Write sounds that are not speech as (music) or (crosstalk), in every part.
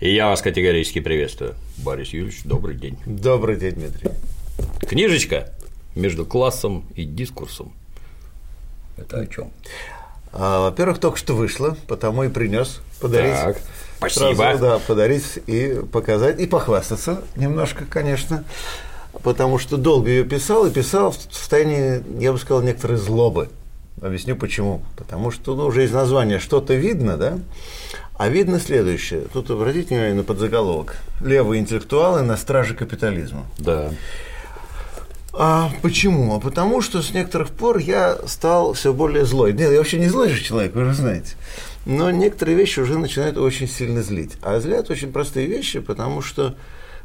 И я вас категорически приветствую. Борис Юрьевич, добрый день. Добрый день, Дмитрий. Книжечка между классом и дискурсом. Это о чем? А, во-первых, только что вышла, потому и принес подарить. Так, спасибо. Сразу, да, подарить и показать, и похвастаться немножко, конечно. Потому что долго ее писал и писал в состоянии, я бы сказал, некоторой злобы. Объясню почему. Потому что ну, уже из названия что-то видно, да? А видно следующее. Тут обратите внимание на подзаголовок. Левые интеллектуалы на страже капитализма. Да. А почему? А потому что с некоторых пор я стал все более злой. Нет, я вообще не злой же человек, вы же знаете. Но некоторые вещи уже начинают очень сильно злить. А злят очень простые вещи, потому что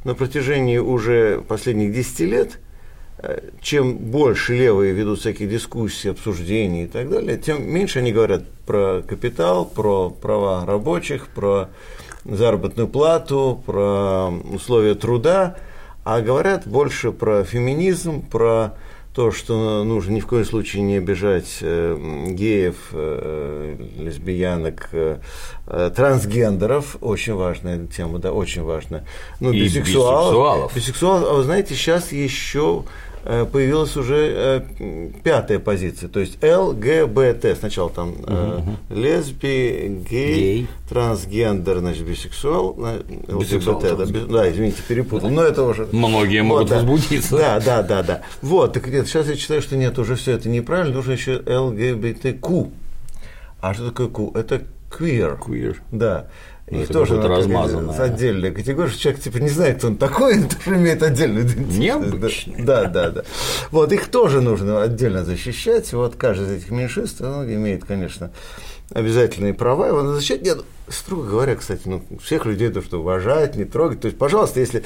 на протяжении уже последних 10 лет чем больше левые ведут всякие дискуссии, обсуждения и так далее, тем меньше они говорят про капитал, про права рабочих, про заработную плату, про условия труда, а говорят больше про феминизм, про то, что нужно ни в коем случае не обижать э, геев, э, лесбиянок, э, э, трансгендеров, очень важная тема, да, очень важная. Ну, И бисексуалов. бисексуалов. Бисексуалов, а вы знаете, сейчас еще появилась уже э, пятая позиция, то есть ЛГБТ. Сначала там э, лесби, гей, Гей. трансгендер, значит, бисексуал, э, Бисексуал, ЛГБТ, да, да, извините, перепутал. Но это уже (laughs) Многие могут да. возбудиться. Да, да, да, да. Вот, так нет, сейчас я читаю, что нет, уже все это неправильно, нужно еще ЛГБТК. А что такое Q? Это queer. Queer. Да. И Ну, это тоже с отдельной категорией, что человек типа не знает, кто он такой, (laughs) он тоже имеет отдельную идентичность. Необычный. Да, да, да. Вот их тоже нужно отдельно защищать. Вот каждый из этих меньшинств ну, имеет, конечно, обязательные права, его надо защищать. Нет, строго говоря, кстати, ну, всех людей нужно уважать, не трогать. То есть, пожалуйста, если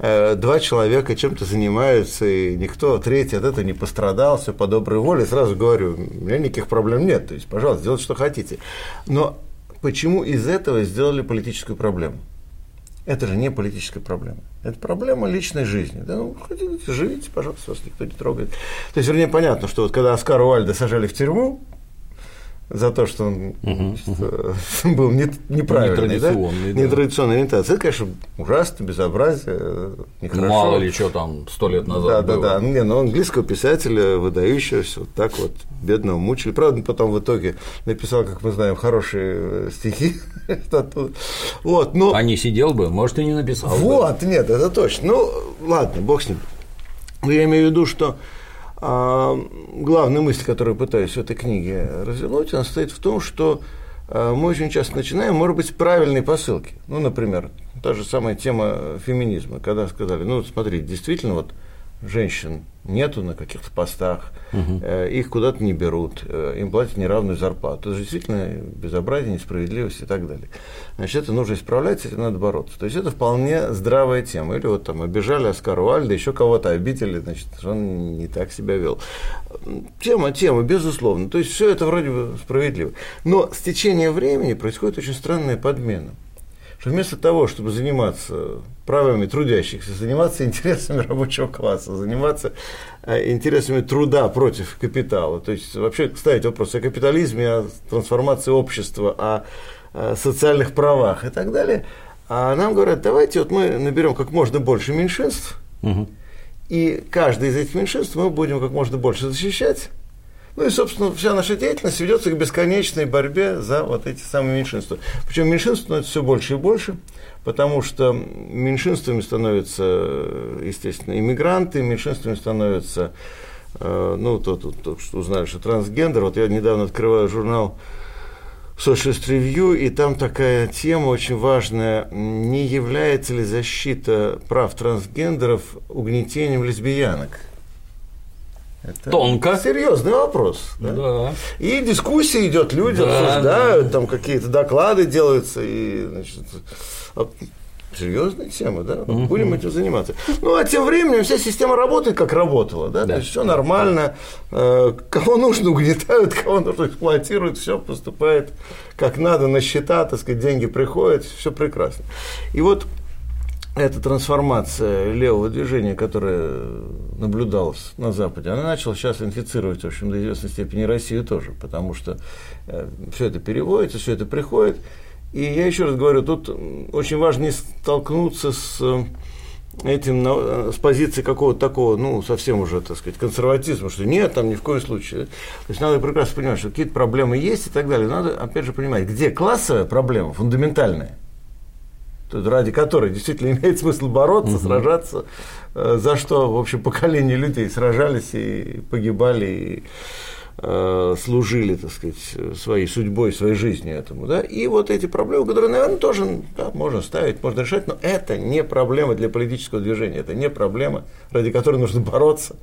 э, два человека чем-то занимаются, и никто, третий от этого не пострадал, все по доброй воле, сразу говорю, у меня никаких проблем нет. То есть, пожалуйста, делайте, что хотите. Но почему из этого сделали политическую проблему? Это же не политическая проблема. Это проблема личной жизни. Да, ну, хотите, живите, пожалуйста, вас никто не трогает. То есть, вернее, понятно, что вот когда Оскара Уальда сажали в тюрьму за то, что он значит, э, (laughs) был не- неправильный, да? Нетрадиционный, да. нетрадиционной ориентации, это, конечно, ужасно, безобразие, э, нехорошо. Мало ли что там сто лет назад Да, да, было. да. Не, ну, английского писателя, выдающегося, вот так вот, бедного мучили. Правда, потом в итоге написал, как мы знаем, хорошие э, стихи. (laughs) Вот, ну, А не сидел бы, может, и не написал бы. вот, нет, это точно. Ну, ладно, бог с ним. Но я имею в виду, что а, главная мысль, которую пытаюсь в этой книге развернуть, она состоит в том, что а, мы очень часто начинаем, может быть, с правильной посылки. Ну, например, та же самая тема феминизма, когда сказали, ну, смотри, действительно, вот женщин нету на каких-то постах, э, их куда-то не берут, э, им платят неравную зарплату. Это же действительно безобразие, несправедливость и так далее. Значит, это нужно исправлять, с этим надо бороться. То есть это вполне здравая тема. Или вот там обижали Оскара Уальда, еще кого-то обидели, значит, он не так себя вел. Тема, тема, безусловно. То есть все это вроде бы справедливо. Но с течением времени происходит очень странная подмена что вместо того, чтобы заниматься правами трудящихся, заниматься интересами рабочего класса, заниматься э, интересами труда против капитала, то есть вообще ставить вопрос о капитализме, о трансформации общества, о, социальных правах и так далее, а нам говорят, давайте вот мы наберем как можно больше меньшинств, Мгм. и каждый из этих меньшинств мы будем как можно больше защищать. Ну и, собственно, вся наша деятельность ведется к бесконечной борьбе за вот эти самые меньшинства. Причем меньшинств становится все больше и больше, потому что меньшинствами становятся, естественно, иммигранты, меньшинствами становятся, э, ну, то, то, то, что узнали, что трансгендер. Вот я недавно открываю журнал Socialist Review, и там такая тема очень важная. Не является ли защита прав трансгендеров угнетением лесбиянок? Это Тонко. Серьезный вопрос. да? Да. И дискуссия идет, люди Да, обсуждают, там какие-то доклады делаются, и, значит, а, серьезная тема, да, Вот будем этим заниматься. Ну, а тем временем вся система работает, как работала, да, Да. то есть все нормально, э, кого нужно угнетают, кого нужно эксплуатируют, все поступает как надо, на счета, так сказать, деньги приходят, все прекрасно. И вот эта трансформация левого движения, которая наблюдалась на Западе, она начала сейчас инфицировать, в общем, до известной степени Россию тоже, потому что все это переводится, все это приходит, И я еще раз говорю, тут очень важно не столкнуться с этим с позиции какого-то такого, ну, совсем уже, так сказать, консерватизма, что нет, там ни в коем случае. То есть надо прекрасно понимать, что какие-то проблемы есть и так далее. Надо, опять же, понимать, где классовая проблема, фундаментальная, ради которой действительно (laughs) имеет смысл бороться, угу. сражаться, э, за что, в общем, поколения людей сражались и погибали, и Э, служили, так сказать, своей судьбой, своей жизнью этому, да, и вот эти проблемы, которые, наверное, тоже да, можно ставить, можно решать, но это не проблема для политического движения, это не проблема, ради которой нужно бороться,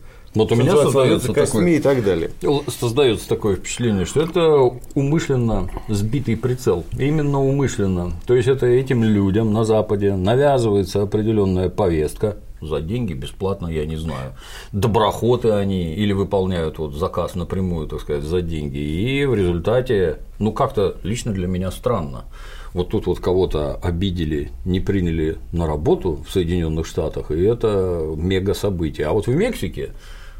вот у меня создается такое, и так далее. Создается такое впечатление, что это умышленно сбитый прицел. Именно умышленно. То есть это этим людям на Западе навязывается определенная повестка, за деньги, бесплатно, я не знаю. Доброходы они или выполняют вот заказ напрямую, так сказать, за деньги. И в результате, ну как-то лично для меня странно. Вот тут вот кого-то обидели, не приняли на работу в Соединенных Штатах, и это мега событие. А вот в Мексике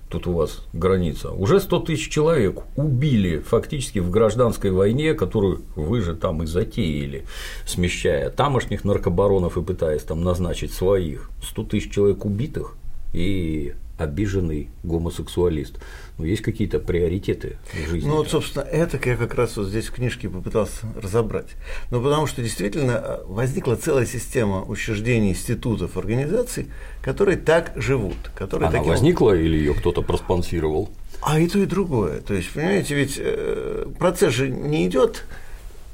тут у вас граница, уже 100 тысяч человек убили фактически в гражданской войне, которую вы же там и затеяли, смещая тамошних наркобаронов и пытаясь там назначить своих. 100 тысяч человек убитых и обиженный гомосексуалист. Но есть какие-то приоритеты в жизни. Ну, вот, собственно, это я как раз вот здесь в книжке попытался разобрать. Ну, потому что действительно э, возникла целая система учреждений, институтов, организаций, которые так живут. Которые Она таким... возникла или ее кто-то проспонсировал? А и то, и другое. То есть, понимаете, ведь э, процесс же не идет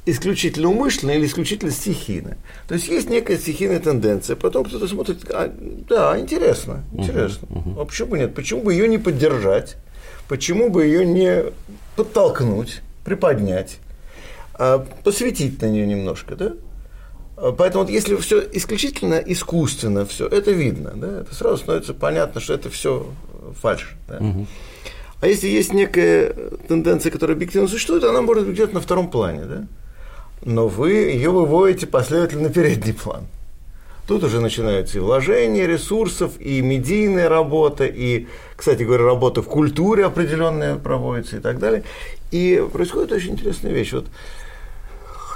исключительно умышленно или исключительно стихийно. То есть есть некая стихийная тенденция, потом кто-то смотрит, а, да, интересно, интересно. Uh-huh, uh-huh. А почему нет? Почему бы ее не поддержать? Почему бы ее не подтолкнуть, приподнять, а, посветить на нее немножко, да? А, поэтому вот если все исключительно искусственно, все это видно, да, это сразу становится понятно, что это все фальш. Да? Угу. А если есть некая тенденция, которая объективно существует, она может быть где-то на втором плане, да? но вы ее выводите последовательно на передний план. Тут уже начинаются и вложения ресурсов, и медийная работа, и, кстати говоря, работа в культуре определенная проводится и так далее. И происходит очень интересная вещь. Вот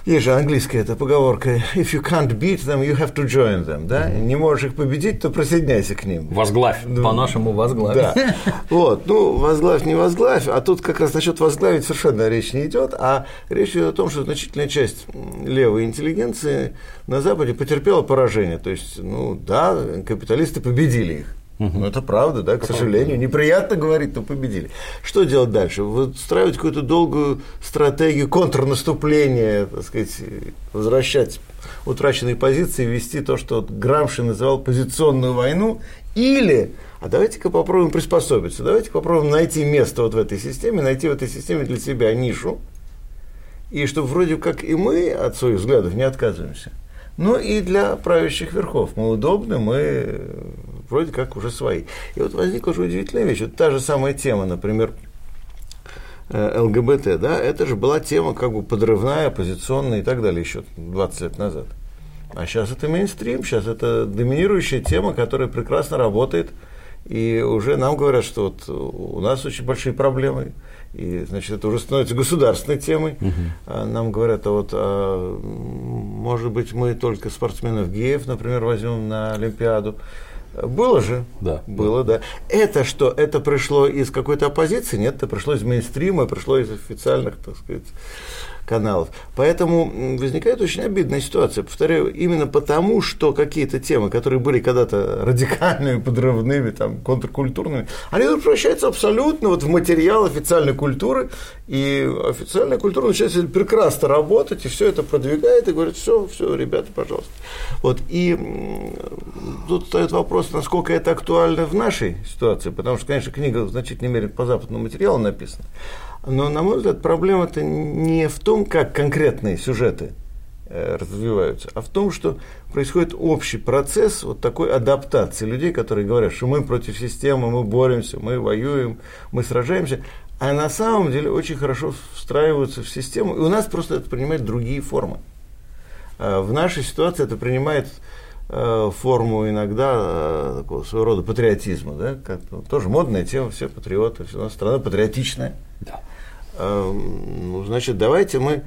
есть же английская эта поговорка «If you can't beat them, you have to join them». Да? Не можешь их победить, то присоединяйся к ним. Возглавь, ну, по-нашему возглавь. Да. (laughs) Вот, ну, возглавь, не возглавь, а тут как раз насчет возглавить совершенно речь не идет, а речь идет о том, что значительная часть левой интеллигенции на Западе потерпела поражение. То есть, ну да, капиталисты победили их. Угу. Ну, это правда, да, к сожалению. Неприятно говорить, но победили. Что делать дальше? Выстраивать какую-то долгую стратегию контрнаступления, так сказать, возвращать утраченные позиции, вести то, что Грамши называл позиционную войну, или а давайте-ка попробуем приспособиться, давайте попробуем найти место вот в этой системе, найти в этой системе для себя нишу, и чтобы вроде как и мы от своих взглядов не отказываемся, но и для правящих верхов. Мы удобны, мы вроде как уже свои. И вот возникла уже удивительная вещь. Вот та же самая тема, например, э, ЛГБТ, да, это же была тема как бы подрывная, оппозиционная и так далее еще 20 лет назад. А сейчас это мейнстрим, сейчас это доминирующая тема, которая прекрасно работает. И уже нам говорят, что вот у нас очень большие проблемы. И, значит, это уже становится государственной темой. Угу. Нам говорят, а вот, а, может быть, мы только спортсменов геев, например, возьмем на Олимпиаду. Было же. Да. Было, да. Это что? Это пришло из какой-то оппозиции? Нет, это пришло из мейнстрима, пришло из официальных, так сказать, каналов. Поэтому возникает очень обидная ситуация. Повторяю, именно потому, что какие-то темы, которые были когда-то радикальными, подрывными, там, контркультурными, они превращаются абсолютно вот в материал официальной культуры, и официальная культура начинает прекрасно работать, и все это продвигает, и говорит, все, все, ребята, пожалуйста. Вот, и тут стоит вопрос, насколько это актуально в нашей ситуации, потому что, конечно, книга в значительной мере по западному материалу написана, но, на мой взгляд, проблема-то не в том, как конкретные сюжеты э, развиваются, а в том, что происходит общий процесс вот такой адаптации людей, которые говорят, что мы против системы, мы боремся, мы воюем, мы сражаемся, а на самом деле очень хорошо встраиваются в систему, и у нас просто это принимает другие формы. А в нашей ситуации это принимает э, форму иногда э, такого своего рода патриотизма, да, как, ну, тоже модная тема, все патриоты, у нас страна патриотичная. Да. Эм, ну, значит, давайте мы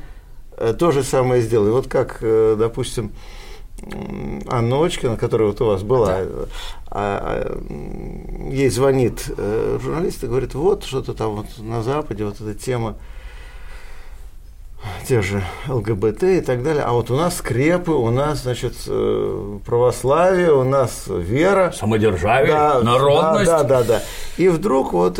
э, то же самое сделай. Вот как, э, допустим, Анна Очкина, которая вот у вас была, да. а, а, ей звонит э, журналист и говорит, вот что-то там вот на Западе, вот эта тема те же ЛГБТ и так далее. А вот у нас скрепы, у нас, значит, э, православие, у нас вера. Самодержавие, да, народность. Да, да, да, да. И вдруг вот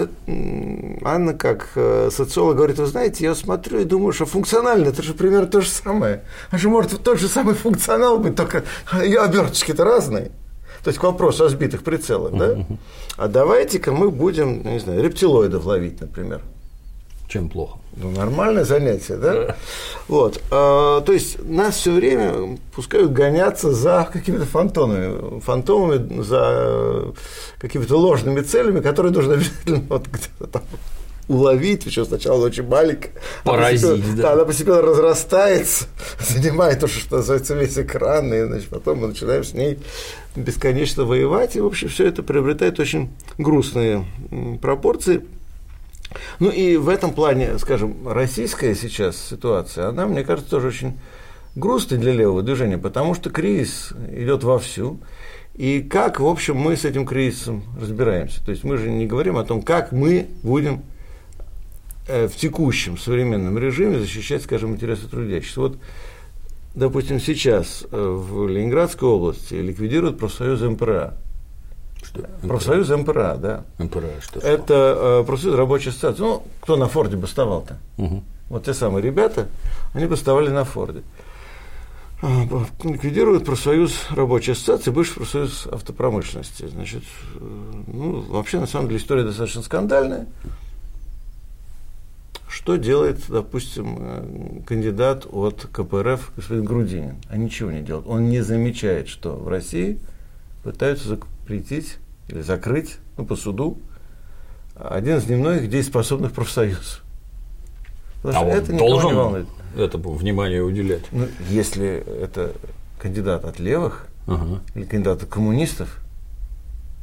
Анна, как э, социолог, говорит, вы знаете, я смотрю и думаю, что функционально, это же примерно то же самое. А же может тот же самый функционал быть, только и оберточки-то разные. То есть к вопросу о сбитых прицелах, да? А давайте-ка мы будем, не знаю, рептилоидов ловить, например. Чем плохо? Ну, нормальное занятие, да? Вот. А, то есть нас все время пускают гоняться за какими-то фантомами, фантомами, за какими-то ложными целями, которые нужно (laughs) обязательно вот где-то там уловить, еще сначала очень маленькая. Поразить, да. да. Она постепенно разрастается, (laughs) занимает уже, что называется, весь экран, и значит, потом мы начинаем с ней бесконечно воевать, и, в общем, все это приобретает очень грустные пропорции. Ну и в этом плане, скажем, российская сейчас ситуация, она, мне кажется, тоже очень грустной для левого движения, потому что кризис идет вовсю. И как, в общем, мы с этим кризисом разбираемся? То есть мы же не говорим о том, как мы будем э, в текущем современном режиме защищать, скажем, интересы трудящихся. Вот, допустим, сейчас э, в Ленинградской области ликвидируют профсоюз МПРА. Что? Профсоюз МПРА, да. МПРА, что? Это э, профсоюз рабочей ассоциации. Ну, кто на Форде бастовал-то? Угу. Вот те самые ребята, они бастовали на Форде. А, ликвидируют профсоюз рабочей ассоциации, бывший профсоюз автопромышленности. Значит, э, ну, вообще, на самом деле, история достаточно скандальная. Что делает, допустим, э, кандидат от КПРФ господин Грудинин? А ничего не делает. Он не замечает, что в России пытаются запретить или закрыть ну, по суду один из немногих дееспособных профсоюзов. Потому а это должен не волнует. этому внимание уделять. Ну, если это кандидат от левых ага. или кандидат от коммунистов,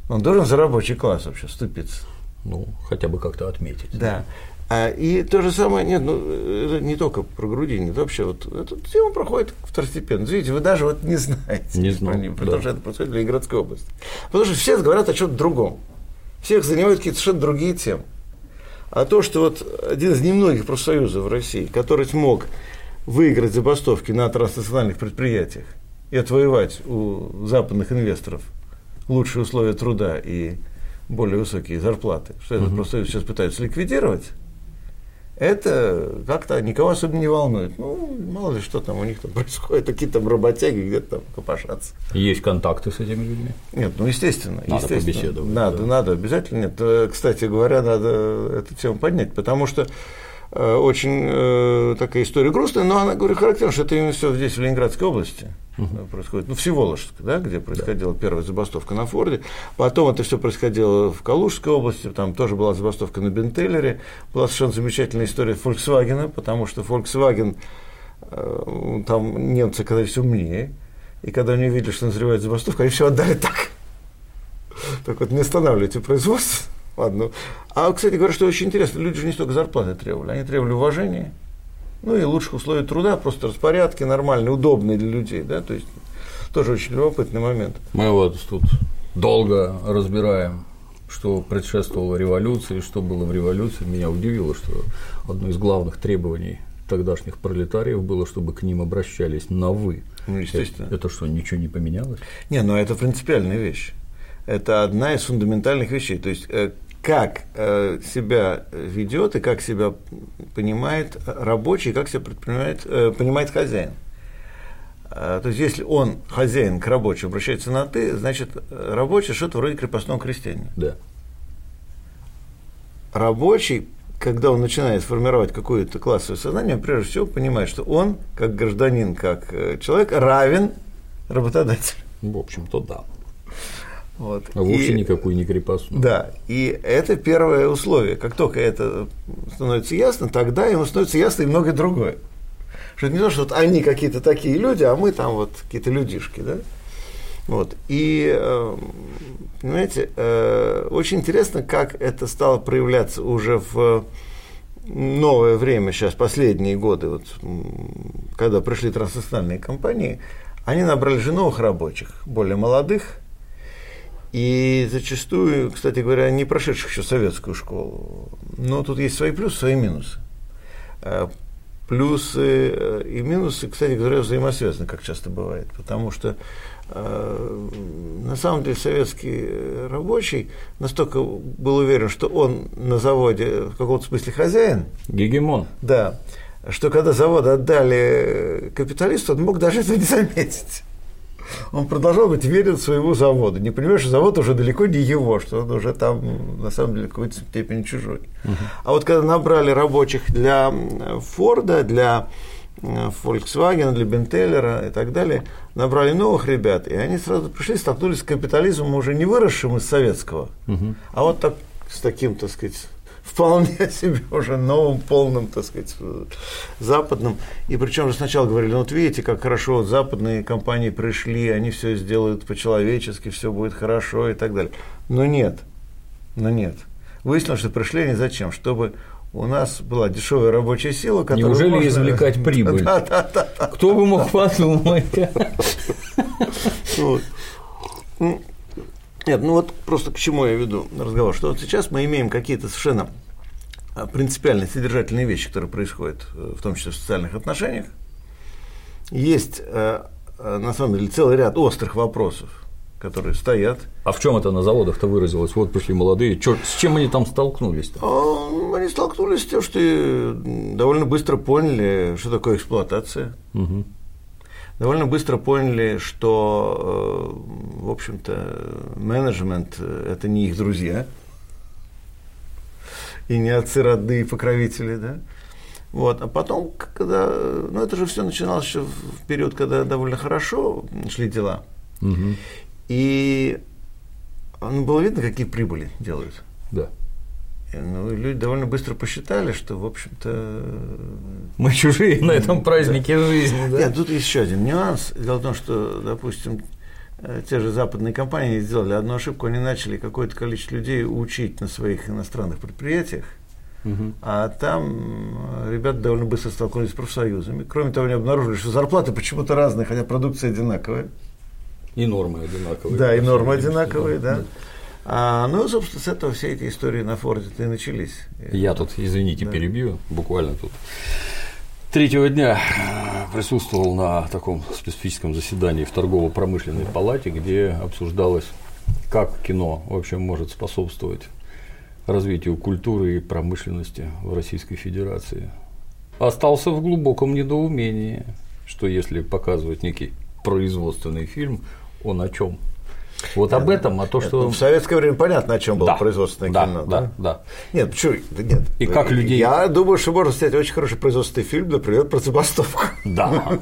он должен за рабочий класс вообще вступиться. Ну, хотя бы как-то отметить. Да. А, и то же самое, нет, ну, это не только про Грудинина, это вообще вот, эта тема проходит второстепенно. Видите, вы даже вот не знаете не знаю, про потому да. что это происходит в Ленинградской области. Потому что все говорят о чем-то другом. Всех занимают какие-то совершенно другие темы. А то, что вот один из немногих профсоюзов в России, который смог выиграть забастовки на транснациональных предприятиях и отвоевать у западных инвесторов лучшие условия труда и более высокие зарплаты, что этот профсоюз сейчас пытаются ликвидировать, это как-то никого особенно не волнует. Ну, мало ли, что там у них там происходит, какие там работяги где-то там копошатся. Есть контакты с этими людьми? Нет, ну, естественно. Надо естественно. побеседовать. Надо, да. надо, обязательно. Нет, э, кстати говоря, надо эту тему поднять, потому что Э, очень э, такая история грустная, но она, говорю, характерна, что это именно все здесь, в Ленинградской области угу. происходит. Ну, Всеволожск, да, где происходила да. первая забастовка на Форде. Потом это все происходило в Калужской области, там тоже была забастовка на Бентеллере. Была совершенно замечательная история Volkswagen, потому что Volkswagen, э, там немцы оказались умнее, и когда они увидели, что назревает забастовка, они все отдали так. Так вот, не останавливайте производство Ладно. А, кстати говоря, что очень интересно, люди же не столько зарплаты требовали, они требовали уважения, ну и лучших условий труда, просто распорядки нормальные, удобные для людей, да, то есть тоже очень любопытный момент. Мы вот тут долго разбираем, что предшествовало революции, что было в революции. Меня удивило, что одно из главных требований тогдашних пролетариев было, чтобы к ним обращались на «вы». Ну, естественно. Это, это что, ничего не поменялось? Не, ну это принципиальная вещь. Это одна из фундаментальных вещей. То есть э, как э, себя ведет и как себя понимает рабочий, как себя предпринимает, э, понимает хозяин. Э, то есть, если он, хозяин, к рабочему обращается на «ты», значит, рабочий что-то вроде крепостного крестьянина. Да. Рабочий, когда он начинает формировать какое-то классовое сознание, прежде всего понимает, что он, как гражданин, как человек, равен работодателю. В общем-то, да. Вот. А вовсе и, никакой не крепостной. Да, и это первое условие. Как только это становится ясно, тогда ему становится ясно и многое другое. Что это не то, что вот они какие-то такие люди, а мы там вот какие-то людишки, да? Вот. И, э, понимаете, э, очень интересно, как это стало проявляться уже в новое время сейчас, последние годы, вот, когда пришли транснациональные компании, они набрали же новых рабочих, более молодых, и зачастую, кстати говоря, не прошедших еще советскую школу. Но тут есть свои плюсы, свои минусы. Э, плюсы э, и минусы, кстати говоря, взаимосвязаны, как часто бывает. Потому что э, на самом деле советский рабочий настолько был уверен, что он на заводе в каком-то смысле хозяин. Гегемон. Да. Что когда завод отдали капиталисту, он мог даже этого не заметить он продолжал быть верен своему заводу. Не понимаешь, что завод уже далеко не его, что он уже там, на самом деле, в какой-то степени чужой. Uh-huh. А вот когда набрали рабочих для Форда, для Volkswagen, для Бентеллера и так далее, набрали новых ребят, и они сразу пришли, столкнулись с капитализмом уже не выросшим из советского, uh-huh. а вот так, с таким, так сказать, вполне (laughs) себе уже новым, полным, так сказать, западным. И причем же сначала говорили, ну вот видите, как хорошо вот западные компании пришли, они все сделают по-человечески, все будет хорошо и так далее. Но нет, но нет. Выяснилось, что пришли они зачем? Чтобы у нас была дешевая рабочая сила, которая Неужели можно... извлекать (laughs) прибыль? Да, да, да. Кто бы мог подумать? (laughs) Нет, ну вот просто к чему я веду разговор, что вот сейчас мы имеем какие-то совершенно а, принципиальные содержательные вещи, которые происходят, э, в том числе в социальных отношениях. Есть, э, э, на самом деле, целый ряд острых вопросов, которые стоят. А в чем это на заводах-то выразилось? Вот пришли молодые, Чё, с чем они там столкнулись-то? А, они столкнулись с тем, что довольно быстро поняли, что такое эксплуатация. Угу довольно быстро поняли, что, э, в общем-то, менеджмент – это не их друзья, и не отцы родные покровители, да. Вот. А потом, когда, ну это же все начиналось еще в период, когда довольно хорошо шли дела. Угу. И ну, было видно, какие прибыли делают. Да. Ну, люди довольно быстро посчитали, что, в общем-то... Мы чужие на этом празднике да. жизни, да? Нет, тут еще один нюанс. Дело в том, что, допустим, э, те же западные компании сделали одну ошибку, они начали какое-то количество людей учить на своих иностранных предприятиях, угу. а там э, ребята довольно быстро столкнулись с профсоюзами. Кроме того, они обнаружили, что зарплаты почему-то разные, хотя продукция одинаковая. И нормы одинаковые. Да, и нормы одинаковые, да. да. А, ну, собственно, с этого все эти истории на Форде-то и начались. Я тут, извините, да. перебью, буквально тут. Третьего дня присутствовал на таком специфическом заседании в торгово-промышленной палате, где обсуждалось, как кино вообще может способствовать развитию культуры и промышленности в Российской Федерации. Остался в глубоком недоумении, что если показывать некий производственный фильм, он о чем? Вот об этом, а то, что… Ну, в советское время понятно, о чем было да, производственное да, кино. Да, да, да. Нет, почему? Нет. И как людей… Я думаю, что можно снять очень хороший производственный фильм, например, про забастовку. Да.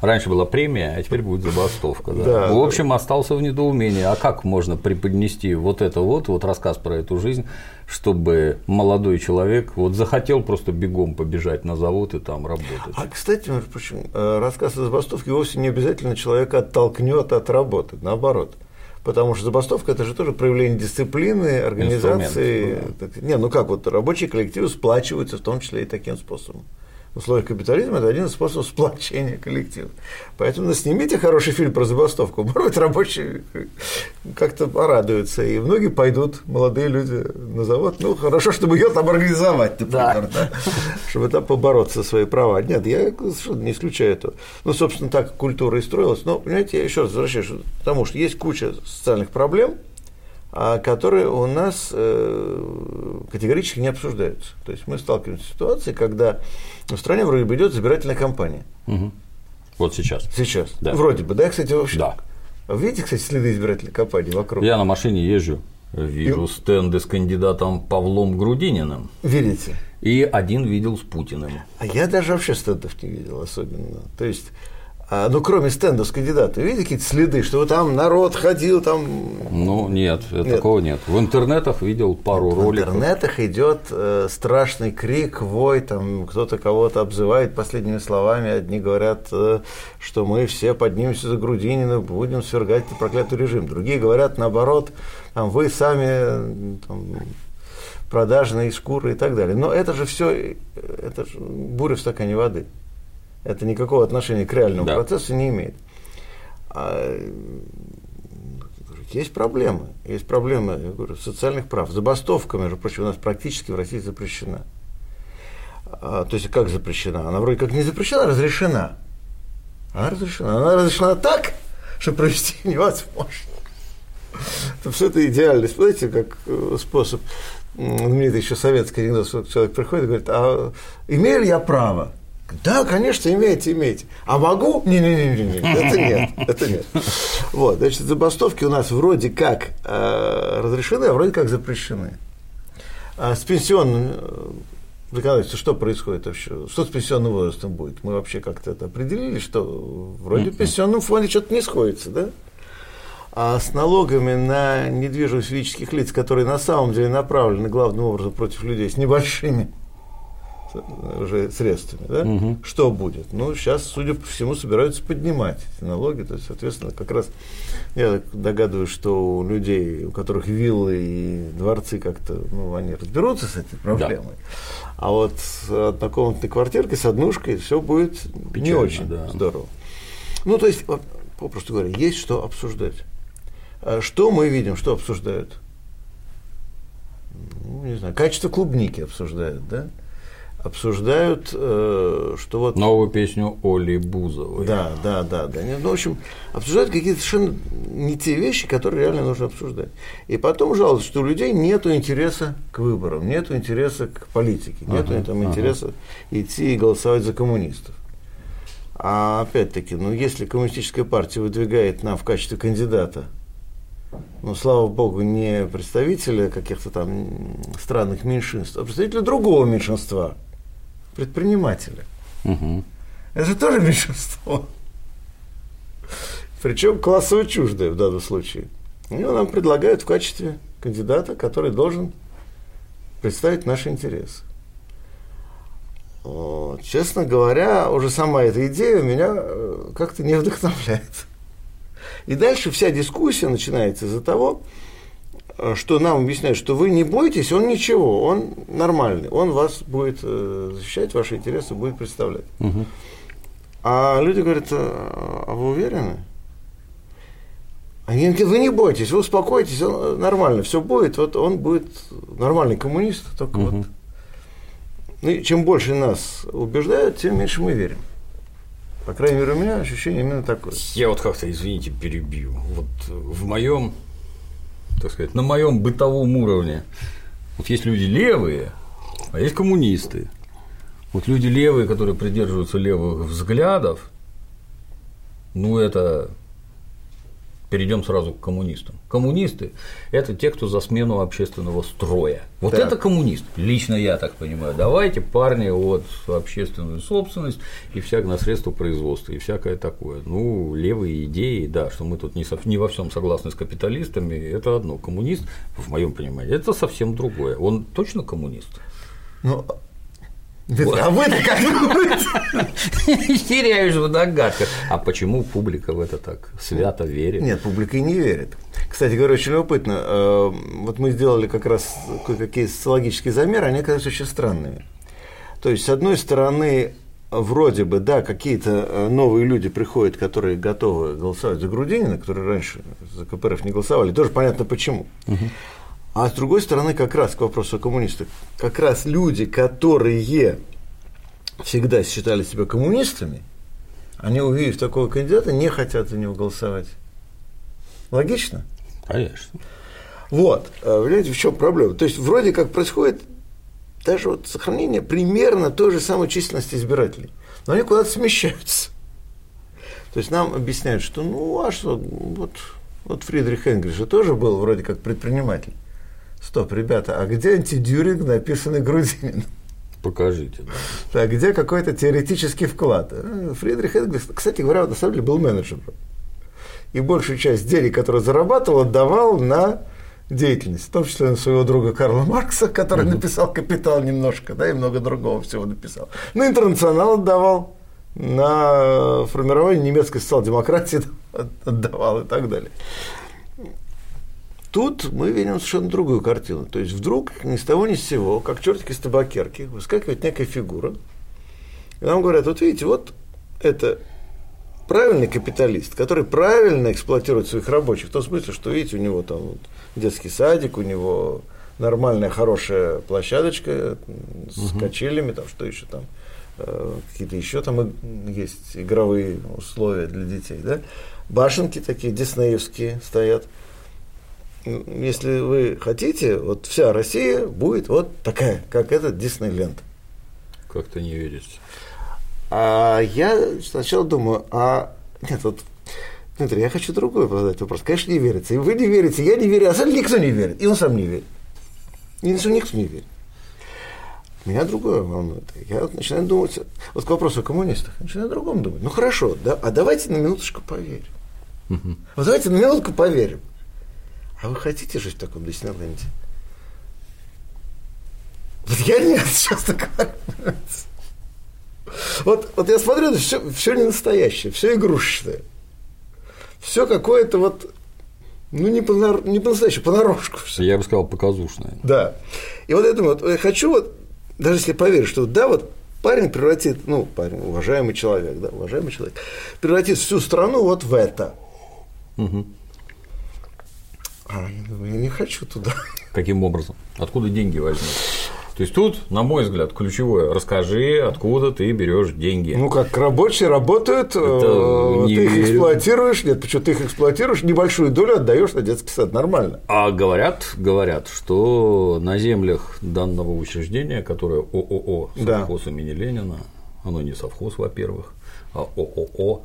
Раньше была премия, а теперь будет забастовка. Да? Да, в общем, да. остался в недоумении. А как можно преподнести вот это вот, вот рассказ про эту жизнь, чтобы молодой человек вот захотел просто бегом побежать на завод и там работать? А, кстати, между прочим, э, рассказ о забастовке вовсе не обязательно человека оттолкнет от работы, наоборот. Потому что забастовка это же тоже проявление дисциплины, организации. Так, не, ну как вот рабочие коллективы сплачиваются в том числе и таким способом в условиях капитализма это один из способов сплочения коллектива. Поэтому ну, снимите хороший фильм про забастовку, может быть, рабочие как-то порадуются, и многие пойдут, молодые люди, на завод. Ну, хорошо, чтобы ее там организовать, например, да. Да, чтобы там побороться за свои права. Нет, я совершенно не исключаю этого. Ну, собственно, так культура и строилась. Но, понимаете, я еще раз возвращаюсь к тому, что есть куча социальных проблем, которые у нас э, категорически не обсуждаются. То есть мы сталкиваемся с ситуацией, когда в стране вроде бы идет забирательная кампания. Угу. Вот сейчас. Сейчас. Да. Вроде бы, да, кстати, вообще. Да. Видите, кстати, следы избирательной кампании вокруг? Я на машине езжу, вижу И... стенды с кандидатом Павлом Грудининым. Видите? И один видел с Путиным. А я даже вообще стендов не видел особенно. То есть а, ну, кроме стендов с кандидатами, видите какие-то следы, что там народ ходил, там… Ну, нет, нет. такого нет. В интернетах видел пару в роликов. В интернетах идет э, страшный крик, вой, там кто-то кого-то обзывает последними словами, одни говорят, э, что мы все поднимемся за Грудинина, будем свергать проклятый режим, другие говорят наоборот, там, вы сами там, продажные шкуры и так далее. Но это же все, это же буря в стакане воды. Это никакого отношения к реальному да. процессу не имеет. А, есть проблемы. Есть проблемы я говорю, социальных прав. Забастовка, между прочим, у нас практически в России запрещена. А, то есть как запрещена? Она вроде как не запрещена, а разрешена. Она разрешена. Она разрешена так, что провести (laughs) невозможно. Это все это идеально. Знаете, как э, способ. Мне это еще советский анекдот, человек приходит и говорит, а имею ли я право? Да, конечно, имеете, имеете. А могу? Не-не-не, это нет, это нет. Вот, значит, забастовки у нас вроде как э, разрешены, а вроде как запрещены. А с пенсионным э, законодательством что происходит вообще? Что с пенсионным возрастом будет? Мы вообще как-то это определили, что вроде в пенсионном фонде что-то не сходится, да? А с налогами на недвижимость физических лиц, которые на самом деле направлены главным образом против людей с небольшими уже средствами, да? угу. что будет? Ну, сейчас, судя по всему, собираются поднимать эти налоги, то есть, соответственно, как раз я догадываюсь, что у людей, у которых виллы и дворцы как-то, ну, они разберутся с этой проблемой, да. а вот с однокомнатной квартиркой, с однушкой все будет Печально, не очень да. здорово. Ну, то есть, попросту говоря, есть что обсуждать. А что мы видим, что обсуждают? Ну, не знаю, качество клубники обсуждают, да? Обсуждают, э, что вот... Новую песню Оли Бузовой. Да, да, да. да. Ну, в общем, обсуждают какие-то совершенно не те вещи, которые реально нужно обсуждать. И потом жалуются, что у людей нет интереса к выборам, нет интереса к политике, нет ага, там, интереса ага. идти и голосовать за коммунистов. А опять-таки, ну, если коммунистическая партия выдвигает нам в качестве кандидата ну, слава богу, не представителя каких-то там странных меньшинств, а представителя другого меньшинства – предпринимателя. Угу. Это же тоже меньшинство. Причем классово чуждое в данном случае. И нам предлагают в качестве кандидата, который должен представить наши интересы. Вот. Честно говоря, уже сама эта идея меня э, как-то не вдохновляет. И дальше вся дискуссия начинается из-за того, что нам объясняют, что вы не бойтесь, он ничего, он нормальный, он вас будет э, защищать, ваши интересы будет представлять. Угу. А люди говорят, а, а вы уверены? Они говорят, вы не бойтесь, вы успокойтесь, он нормально, все будет, вот он будет нормальный коммунист, только угу. вот. Ну, и чем больше нас убеждают, тем меньше мы верим. По крайней мере, у меня ощущение именно такое. Я вот как-то, извините, перебью. Вот в моем так сказать, на моем бытовом уровне. Вот есть люди левые, а есть коммунисты. Вот люди левые, которые придерживаются левых взглядов, ну это перейдем сразу к коммунистам. Коммунисты – это те, кто за смену общественного строя. Вот так. это коммунист, лично я так понимаю. Давайте, парни, вот общественную собственность и всякое на средства производства и всякое такое. Ну, левые идеи, да, что мы тут не, со, не во всем согласны с капиталистами, это одно. Коммунист, в моем понимании, это совсем другое. Он точно коммунист? Ну, а вы-то как думаете? Теряешь в догадках. А почему публика в это так свято верит? Нет, публика и не верит. Кстати говоря, очень любопытно. Э, вот мы сделали как раз кое-какие социологические замеры, они оказались очень странными. То есть, с одной стороны, вроде бы, да, какие-то э, новые люди приходят, которые готовы голосовать за Грудинина, которые раньше за КПРФ не голосовали, тоже понятно почему. Угу. А с другой стороны, как раз к вопросу о коммунистах, как раз люди, которые всегда считали себя коммунистами, они, увидев такого кандидата, не хотят за него голосовать. Логично? Конечно. Вот, а, понимаете, в чем проблема? То есть, вроде как происходит даже вот сохранение примерно той же самой численности избирателей, но они куда-то смещаются. То есть, нам объясняют, что ну, а что, вот, вот Фридрих Энгельс же тоже был вроде как предприниматель. Стоп, ребята, а где антидюринг, написанный Грудининым? Покажите. Да. Так, где какой-то теоретический вклад? Э, Фридрих Энгельс, кстати говоря, на самом деле был менеджером. И большую часть денег, которые зарабатывал, отдавал на деятельность, в том числе на своего друга Карла Маркса, который угу. написал «Капитал» немножко, да, и много другого всего написал. Ну, «Интернационал» отдавал, на формирование немецкой социал-демократии (laughs) отдавал и так далее. Тут мы видим совершенно другую картину. То есть вдруг ни с того ни с сего, как чертик из табакерки, выскакивает некая фигура. И нам говорят, вот видите, вот это правильный капиталист, который правильно эксплуатирует своих рабочих, в том смысле, что, видите, у него там вот детский садик, у него нормальная, хорошая площадочка с угу. качелями, там что еще там, э, какие-то еще там есть игровые условия для детей, да, башенки такие диснеевские стоят – если вы хотите, вот вся Россия будет вот такая, как этот Диснейленд. Как-то не верится. А я сначала думаю, а нет, вот Дмитрий, я хочу другой задать вопрос. Конечно, не верится. И вы не верите, я не верю, а сам никто не верит. И он сам не верит. И никто не верит. Меня другое волнует. Я вот начинаю думать, вот к вопросу о коммунистах, начинаю о другом думать. Ну хорошо, да, а давайте на минуточку поверим. Угу. Вот давайте на минутку поверим. А вы хотите жить в таком Диснейленде? Вот я нет, честно говоря. Вот, вот я смотрю, все, все не настоящее, все игрушечное. Все какое-то вот, ну, не, по, не по-настоящему, понарошку все. Я бы сказал, показушное. Да. И вот я думаю, вот, я хочу вот, даже если поверить, что да, вот парень превратит, ну, парень, уважаемый человек, да, уважаемый человек, превратит всю страну вот в это. Угу. А, я не хочу туда. Каким образом? Откуда деньги возьмут? То есть тут, на мой взгляд, ключевое расскажи, откуда ты берешь деньги. Ну как рабочие работают, Это э, ты их эксплуатируешь, нет, почему ты их эксплуатируешь, небольшую долю отдаешь на детский сад, нормально. А говорят, говорят, что на землях данного учреждения, которое ООО совхоз да. имени Ленина, оно не совхоз, во-первых, а ООО,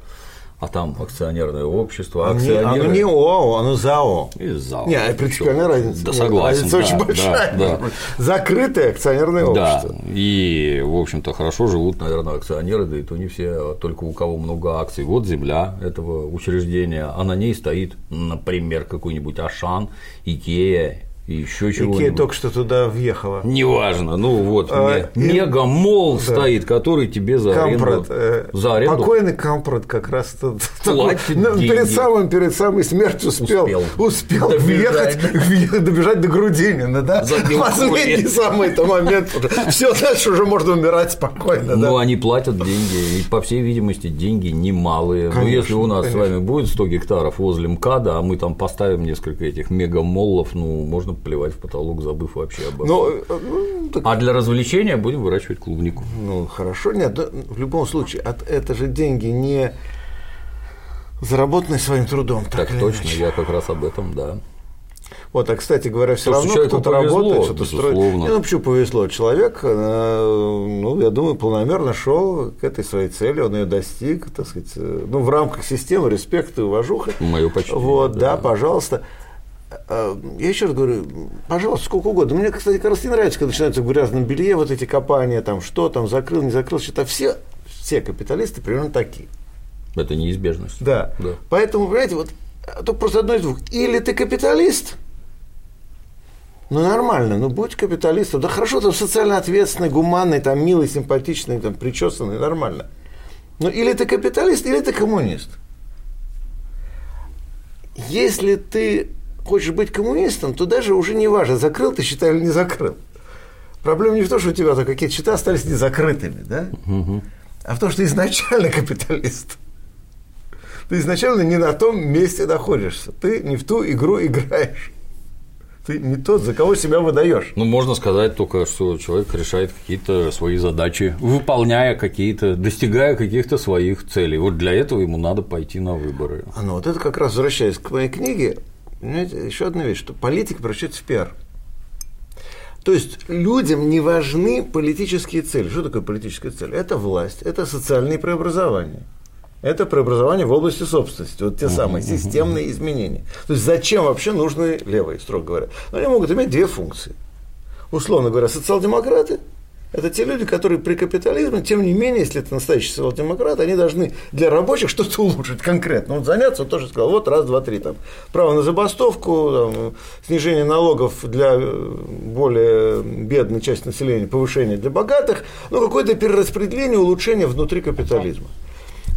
а там акционерное общество, акционеры... Оно не ОАО, оно ЗАО. И ЗАО. Не, принципиальная разница. Да, согласен. Разница да, очень большая. Да, да. Закрытое акционерное да. общество. И, в общем-то, хорошо живут, наверное, акционеры, да и то не все, а только у кого много акций. Вот земля этого учреждения, а на ней стоит, например, какой-нибудь Ашан, Икея и еще чего-нибудь. Икея только что туда въехала. Неважно, ну вот, а, мегамолл да. стоит, который тебе за аренду. Э, за аренду. Покойный Кампрат как раз Платит ну, перед самым перед самой смертью успел, успел, успел въехать, въехать, добежать до Грудинина, да? Последний самый-то момент. Все, дальше уже можно умирать спокойно. Ну, они платят деньги, и, по всей видимости, деньги немалые. Конечно, ну, если у нас конечно. с вами будет 100 гектаров возле МКАДа, а мы там поставим несколько этих мега-моллов, ну, можно плевать в потолок, забыв вообще об этом. Но, э, ну, так... А для развлечения будем выращивать клубнику. Ну, хорошо, нет, в любом случае, от, это же деньги не заработанные своим трудом. Так, так точно, иначе. я как раз об этом, да. Вот, а кстати говоря, все равно кто-то работает, что-то строит. Не, ну почему повезло? Человек, э, ну, я думаю, планомерно шел к этой своей цели, он ее достиг, так сказать, э, ну, в рамках системы респекта и уважуха. Мое почти. Вот, да, да пожалуйста. А, я еще раз говорю, пожалуйста, сколько угодно. Мне, кстати, как раз не нравится, когда начинаются в грязном белье вот эти копания, там, что там, закрыл, не закрыл, что-то. Все, все капиталисты примерно такие. Это неизбежность. Да. да. Поэтому, понимаете, вот то просто одно из двух. Или ты капиталист, ну нормально, ну будь капиталистом. Да хорошо, там социально ответственный, гуманный, там милый, симпатичный, там причесанный, нормально. Ну или ты капиталист, или ты коммунист. Если ты хочешь быть коммунистом, то даже уже не важно, закрыл ты счета или не закрыл. Проблема не в том, что у тебя какие-то счета остались незакрытыми, да? Угу. а в том, что ты изначально капиталист. Ты изначально не на том месте находишься. Ты не в ту игру играешь. Ты не тот, за кого себя выдаешь. Ну, можно сказать только, что человек решает какие-то свои задачи, выполняя какие-то, достигая каких-то своих целей. Вот для этого ему надо пойти на выборы. А ну вот это как раз возвращаясь к моей книге, Понимаете, еще одна вещь, что политика превращается в пиар. То есть людям не важны политические цели. Что такое политическая цель? Это власть, это социальные преобразования. Это преобразование в области собственности, вот те самые системные изменения. То есть зачем вообще нужны левые, строго говоря? Они могут иметь две функции. Условно говоря, социал-демократы это те люди, которые при капитализме, тем не менее, если это настоящий социал-демократ, они должны для рабочих что-то улучшить конкретно. Вот заняться, он тоже сказал, вот раз, два, три, там, право на забастовку, там, снижение налогов для э, более бедной части населения, повышение для богатых, ну, какое-то перераспределение, улучшение внутри капитализма.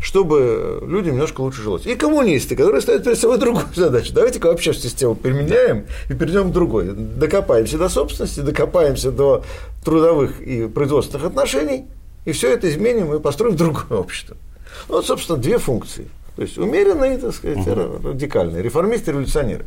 Чтобы людям немножко лучше жилось. И коммунисты, которые ставят перед собой другую задачу. Давайте-ка вообще систему переменяем и перейдем к другой. Докопаемся до собственности, докопаемся до трудовых и производственных отношений, и все это изменим и построим другое общество. Ну, вот, собственно, две функции. То есть умеренные, так сказать, угу. радикальные, реформисты, революционеры.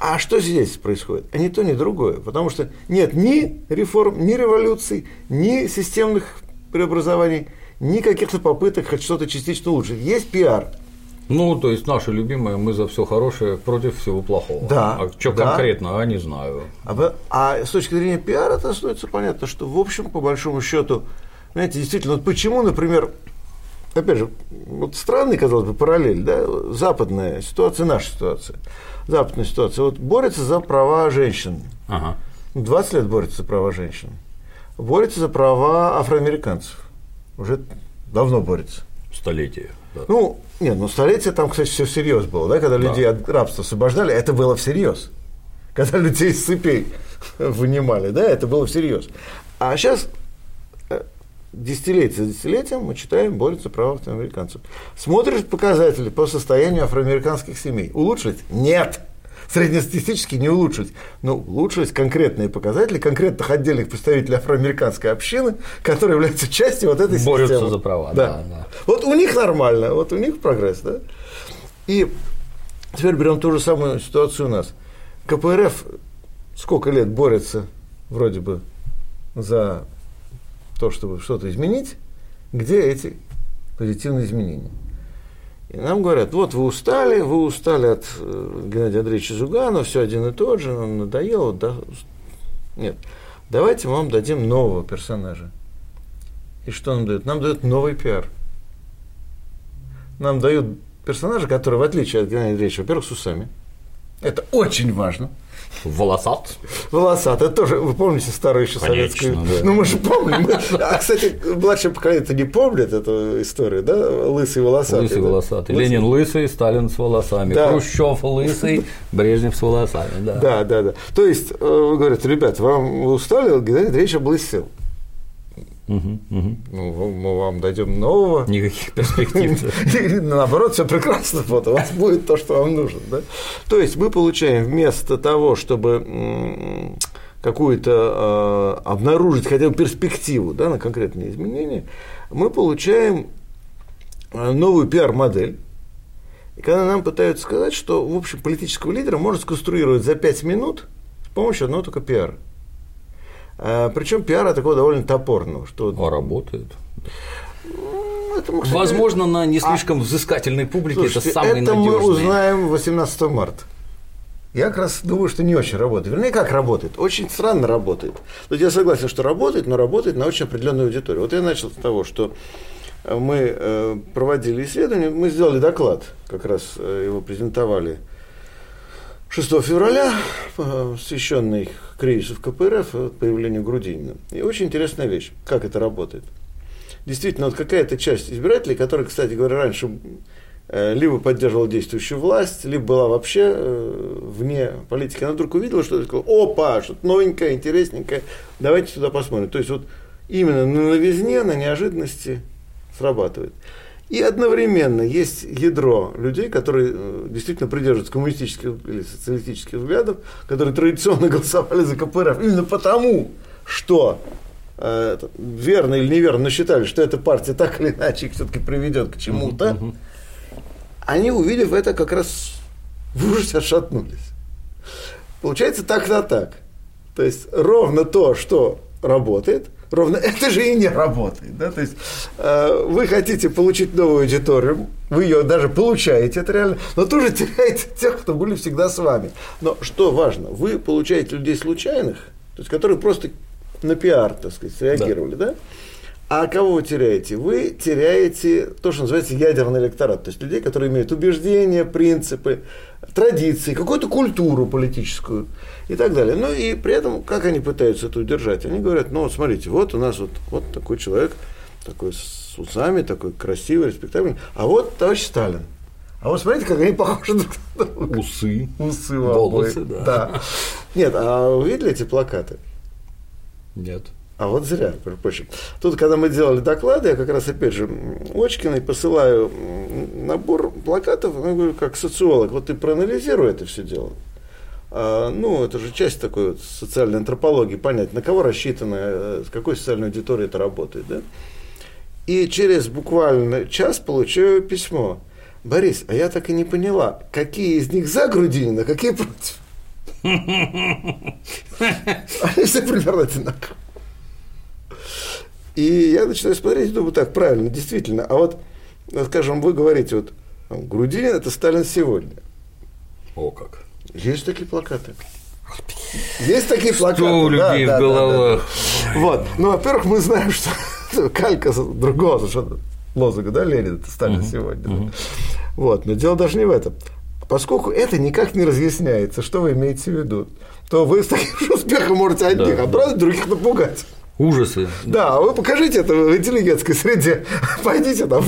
А что здесь происходит? А ни то, ни другое. Потому что нет ни реформ, ни революций, ни системных преобразований, ни каких-то попыток хоть что-то частично улучшить. Есть пиар. Ну, то есть наши любимые, мы за все хорошее против всего плохого. Да. А что да. конкретно, а не знаю. А, а с точки зрения пиара, это становится понятно, что в общем, по большому счету, знаете, действительно, вот почему, например, опять же, вот странный, казалось бы, параллель, да, западная ситуация, наша ситуация, западная ситуация, вот борется за права женщин, ага. 20 лет борется за права женщин, борется за права афроамериканцев, уже давно борется. Столетие. Да. Ну, нет, ну столетие там, кстати, все всерьез было, да, когда да. людей от рабства освобождали, это было всерьез. Когда людей из цепей (laughs) вынимали, да, это было всерьез. А сейчас десятилетие за десятилетием мы читаем, борются права афроамериканцев. Смотришь показатели по состоянию афроамериканских семей. Улучшить? Нет. Среднестатистически не улучшить. Но улучшились конкретные показатели конкретных отдельных представителей афроамериканской общины, которые являются частью вот этой борются системы. за права. Да. Да, да. Вот у них нормально, вот у них прогресс. Да? И теперь берем ту же самую ситуацию у нас. КПРФ сколько лет борется вроде бы за то, чтобы что-то изменить, где эти позитивные изменения. И нам говорят, вот вы устали, вы устали от э, Геннадия Андреевича Зуганова, все один и тот же, он надоел. Да? Нет, давайте мы вам дадим нового персонажа. И что нам дают? Нам дают новый пиар. Нам дают персонажа, который, в отличие от Геннадия Андреевича, во-первых, с усами. Это очень важно. Волосат. Волосат. Это тоже, вы помните старую еще советскую? Да. Ну, мы же помним. А, кстати, младшее поколение-то не помнит эту историю, да? Лысый волосатый. Лысый да? волосатый. Ленин лысый, Сталин с волосами. Да. Хрущев лысый, Брежнев с волосами. Да, Да, да, да. То есть, э, говорят, ребят, вам вы устали, Геннадий Андреевич облысел. Угу, угу. Ну, мы вам дадим нового. Никаких перспектив. (laughs) Наоборот, все прекрасно, вот у вас будет то, что вам нужно. Да? То есть мы получаем вместо того, чтобы какую-то э, обнаружить хотя бы перспективу да, на конкретные изменения, мы получаем э, новую пиар-модель. И когда нам пытаются сказать, что, в общем, политического лидера можно сконструировать за 5 минут с помощью одного только пиара. А, причем пиара такого довольно топорного. Что... А работает. Это мы, кстати, Возможно, на не слишком взыскательной публике Слушайте, это самый это мы надежный. узнаем 18 марта. Я как раз думаю, что не очень работает. Вернее, как работает? Очень странно работает. То есть я согласен, что работает, но работает на очень определенную аудиторию. Вот я начал с того, что мы э, проводили исследование, мы сделали доклад, как раз э, его презентовали 6 февраля, э, посвященный кризису в КПРФ, появлению Грудинина. И очень интересная вещь, как это работает. Действительно, вот какая-то часть избирателей, которая, кстати говоря, раньше либо поддерживала действующую власть, либо была вообще вне политики, она вдруг увидела, что сказала, опа, что-то новенькое, интересненькое, давайте сюда посмотрим. То есть вот именно на новизне, на неожиданности срабатывает. И одновременно есть ядро людей, которые действительно придерживаются коммунистических или социалистических взглядов, которые традиционно (laughs) голосовали за КПРФ именно потому, что э, верно или неверно, но считали, что эта партия так или иначе их все-таки приведет к чему-то, они, увидев это, как раз в ужасе отшатнулись. Получается так-то так. То есть ровно то, что работает – ровно (laughs) это же и не работает. Да? То есть э, вы хотите получить новую аудиторию, вы ее даже получаете, это реально, но тоже теряете (laughs) тех, кто были всегда с вами. Но что важно, вы получаете людей случайных, то есть которые просто на пиар, так сказать, среагировали, да? да? А кого вы теряете? Вы теряете то, что называется ядерный электорат, то есть людей, которые имеют убеждения, принципы, традиции, какую-то культуру политическую и так далее. Ну и при этом, как они пытаются это удержать? Они говорят, ну вот смотрите, вот у нас вот, вот такой человек, такой с усами, такой красивый, респектабельный, а вот товарищ Сталин. А вот смотрите, как они похожи друг на друга. Усы. Усы Волосы, да. да. Нет, а вы видели эти плакаты? Нет. А вот зря, между прочим. Тут, когда мы делали доклады, я как раз, опять же, Очкиной посылаю набор плакатов, я говорю, как социолог, вот ты проанализируй это все дело. А, ну, это же часть такой вот социальной антропологии, понять, на кого рассчитано, э, с какой социальной аудиторией это работает, да? И через буквально час получаю письмо. Борис, а я так и не поняла, какие из них за Грудинина, какие против. (laughs) (laughs) Они все примерно одинаковые. И я начинаю смотреть и думаю, так, правильно, действительно. А вот, скажем, вы говорите, вот, Грудинин – это Сталин сегодня. О, как. Есть такие плакаты. Есть такие плакаты. Что у людей да, в да, головах? Да, да. Вот. Ну, во-первых, мы знаем, что (laughs) калька другого совершенно лозунга, да, Ленин, это Сталин uh-huh. сегодня. Uh-huh. Вот. Но дело даже не в этом. Поскольку это никак не разъясняется, что вы имеете в виду, то вы с таким же успехом можете одних да, отправить, да. других напугать. Ужасы. Да, вы покажите это в интеллигентской среде, (laughs) пойдите там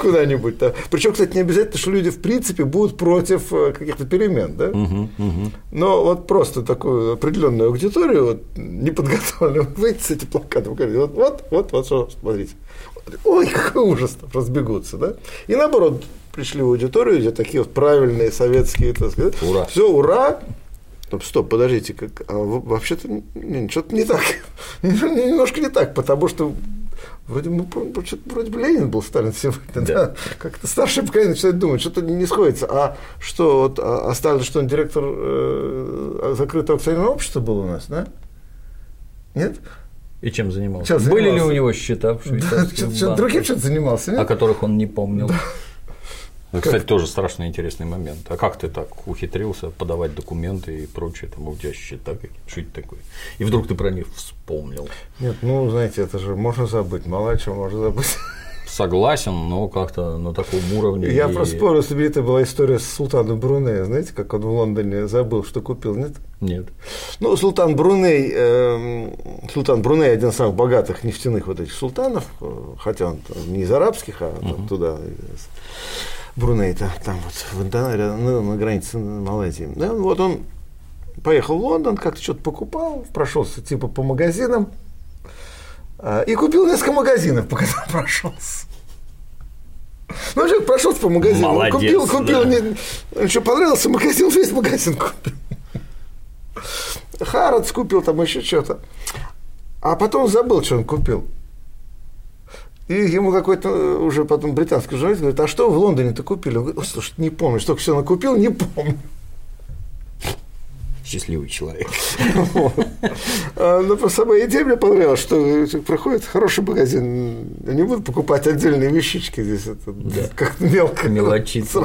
куда-нибудь. Да. Причем, кстати, не обязательно, что люди в принципе будут против э, каких-то перемен, да? Угу, угу. Но вот просто такую определенную аудиторию, вот, неподготовленную, выйти с этим плакатом, говорите, вот, вот, вот, вот, что, смотрите. Ой, какой ужас, там разбегутся, да? И наоборот, пришли в аудиторию, где такие вот правильные советские, так сказать, ура. все, ура, Стоп, стоп, подождите, как, а вообще-то что-то не так. (laughs) Немножко не так, потому что вроде, мы, вроде бы Ленин был Сталин сегодня, да. да? Как-то старшее поколение начинает думать, что-то не сходится. А что, вот, а, а Сталин, что он директор э, закрытого акционерного общества был у нас, да? Нет? И чем занимался? Чем занимался? Были ли у него счета в (laughs) швейцарских да, Другим чем занимался, нет? О которых он не помнил. Да. Ну, кстати, тоже страшно интересный момент. А как ты так ухитрился подавать документы и прочее, там у тебя счета какие-то, что это такое? И вдруг ты про них вспомнил. Нет, ну, знаете, это же можно забыть, мало чего можно забыть. Согласен, но как-то на таком уровне. Я и... просто вспомнил себе, это была история с Султаном Брунея. Знаете, как он в Лондоне забыл, что купил, нет? Нет. Ну, Султан Бруней, э, Султан Бруней один из самых богатых нефтяных вот этих султанов, э, хотя он не из арабских, а угу. туда Брунейта, там вот в Индонезии, ну, на границе Малайзии. Да, вот он поехал в Лондон, как-то что-то покупал, прошелся типа по магазинам а, и купил несколько магазинов, по которым (laughs) прошелся. Ну, человек прошелся по магазину, Молодец, купил, купил, да. не, что понравился магазин, весь магазин купил. Харадс купил там еще что-то. А потом забыл, что он купил. И ему какой-то э, уже потом британский журналист говорит, а что в Лондоне-то купили? Он говорит, слушай, не помню, что все накупил, не помню. Счастливый человек. А, но по самой идее мне понравилось, что проходит хороший магазин, не будут покупать отдельные вещички здесь, это как мелко. Мелочиться.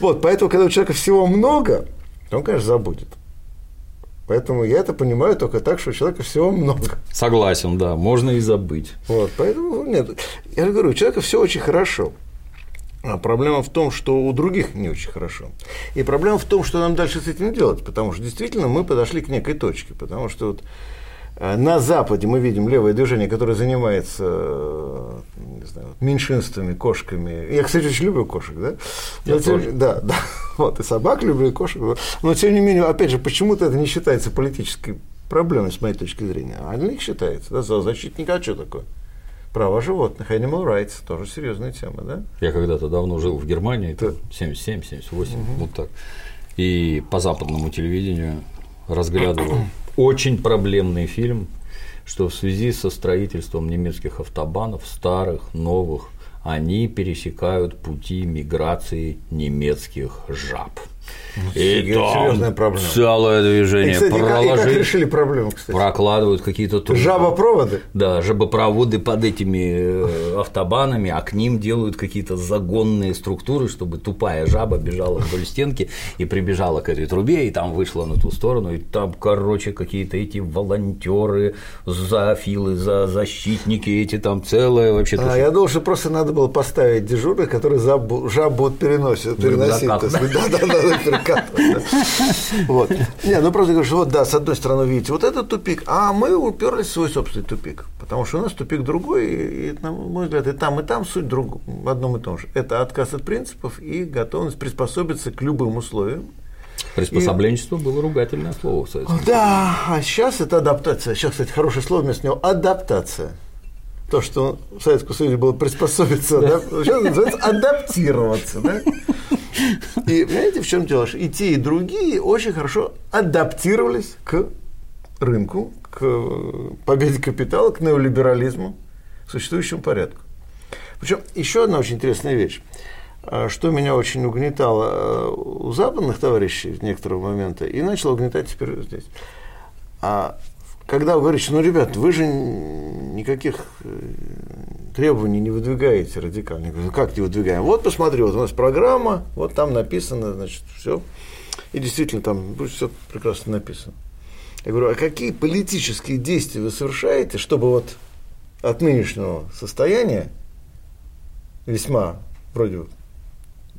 Вот, поэтому, когда у человека всего много, он, конечно, забудет. Поэтому я это понимаю только так, что у человека всего много. Согласен, да, можно и забыть. Вот, поэтому нет. Я же говорю, у человека все очень хорошо. А проблема в том, что у других не очень хорошо. И проблема в том, что нам дальше с этим делать, потому что действительно мы подошли к некой точке, потому что вот на Западе мы видим левое движение, которое занимается э, не знаю, меньшинствами, кошками. Я, кстати, очень люблю кошек, да? Я Но, тоже. Да, (laughs) да. Вот, и собак люблю, и кошек. Но, тем не менее, опять же, почему-то это не считается политической проблемой, с моей точки зрения. А для них считается, да, защитника, а что такое? Права животных, animal rights, тоже серьезная тема, да? Я когда-то давно жил в Германии, это 77, 78, угу. вот так. И по западному телевидению разглядывал (clears throat) очень проблемный фильм, что в связи со строительством немецких автобанов, старых, новых, они пересекают пути миграции немецких жаб. И серьезная проблема. Целое движение. И, кстати, проложить, и как решили проблему, кстати? Прокладывают какие-то трубы. Жабопроводы? Да, жабопроводы под этими э, автобанами, а к ним делают какие-то загонные структуры, чтобы тупая жаба бежала вдоль стенки и прибежала к этой трубе, и там вышла на ту сторону, и там, короче, какие-то эти волонтеры, зоофилы, за защитники эти там целое вообще. А, я думал, что просто надо было поставить дежурных, которые жабу, жабу переносят, переносить. Да, да, да. Вот. Не, ну просто говорю, что вот да, с одной стороны, видите, вот этот тупик, а мы уперлись в свой собственный тупик, потому что у нас тупик другой, и, на мой взгляд, и там, и там суть друг, в одном и том же. Это отказ от принципов и готовность приспособиться к любым условиям. Приспособленчество и... было ругательное слово в Советском Да, а сейчас это адаптация. Сейчас, кстати, хорошее слово вместо него – адаптация. То, что в Советском Союзе было приспособиться, да. Да, сейчас называется адаптироваться. Да? И понимаете, в чем дело? И те, и другие очень хорошо адаптировались к рынку, к победе капитала, к неолиберализму, к существующему порядку. Причем еще одна очень интересная вещь. А, что меня очень угнетало э, у западных товарищей в некоторого момента, и начало угнетать теперь здесь. А когда вы говорите, ну, ребят, вы же никаких э, требований не выдвигаете радикально. Я говорю, «Ну, как не выдвигаем? Вот посмотри, вот у нас программа, вот там написано, значит, все. И действительно, там все прекрасно написано. Я говорю, а какие политические действия вы совершаете, чтобы вот от нынешнего состояния, весьма вроде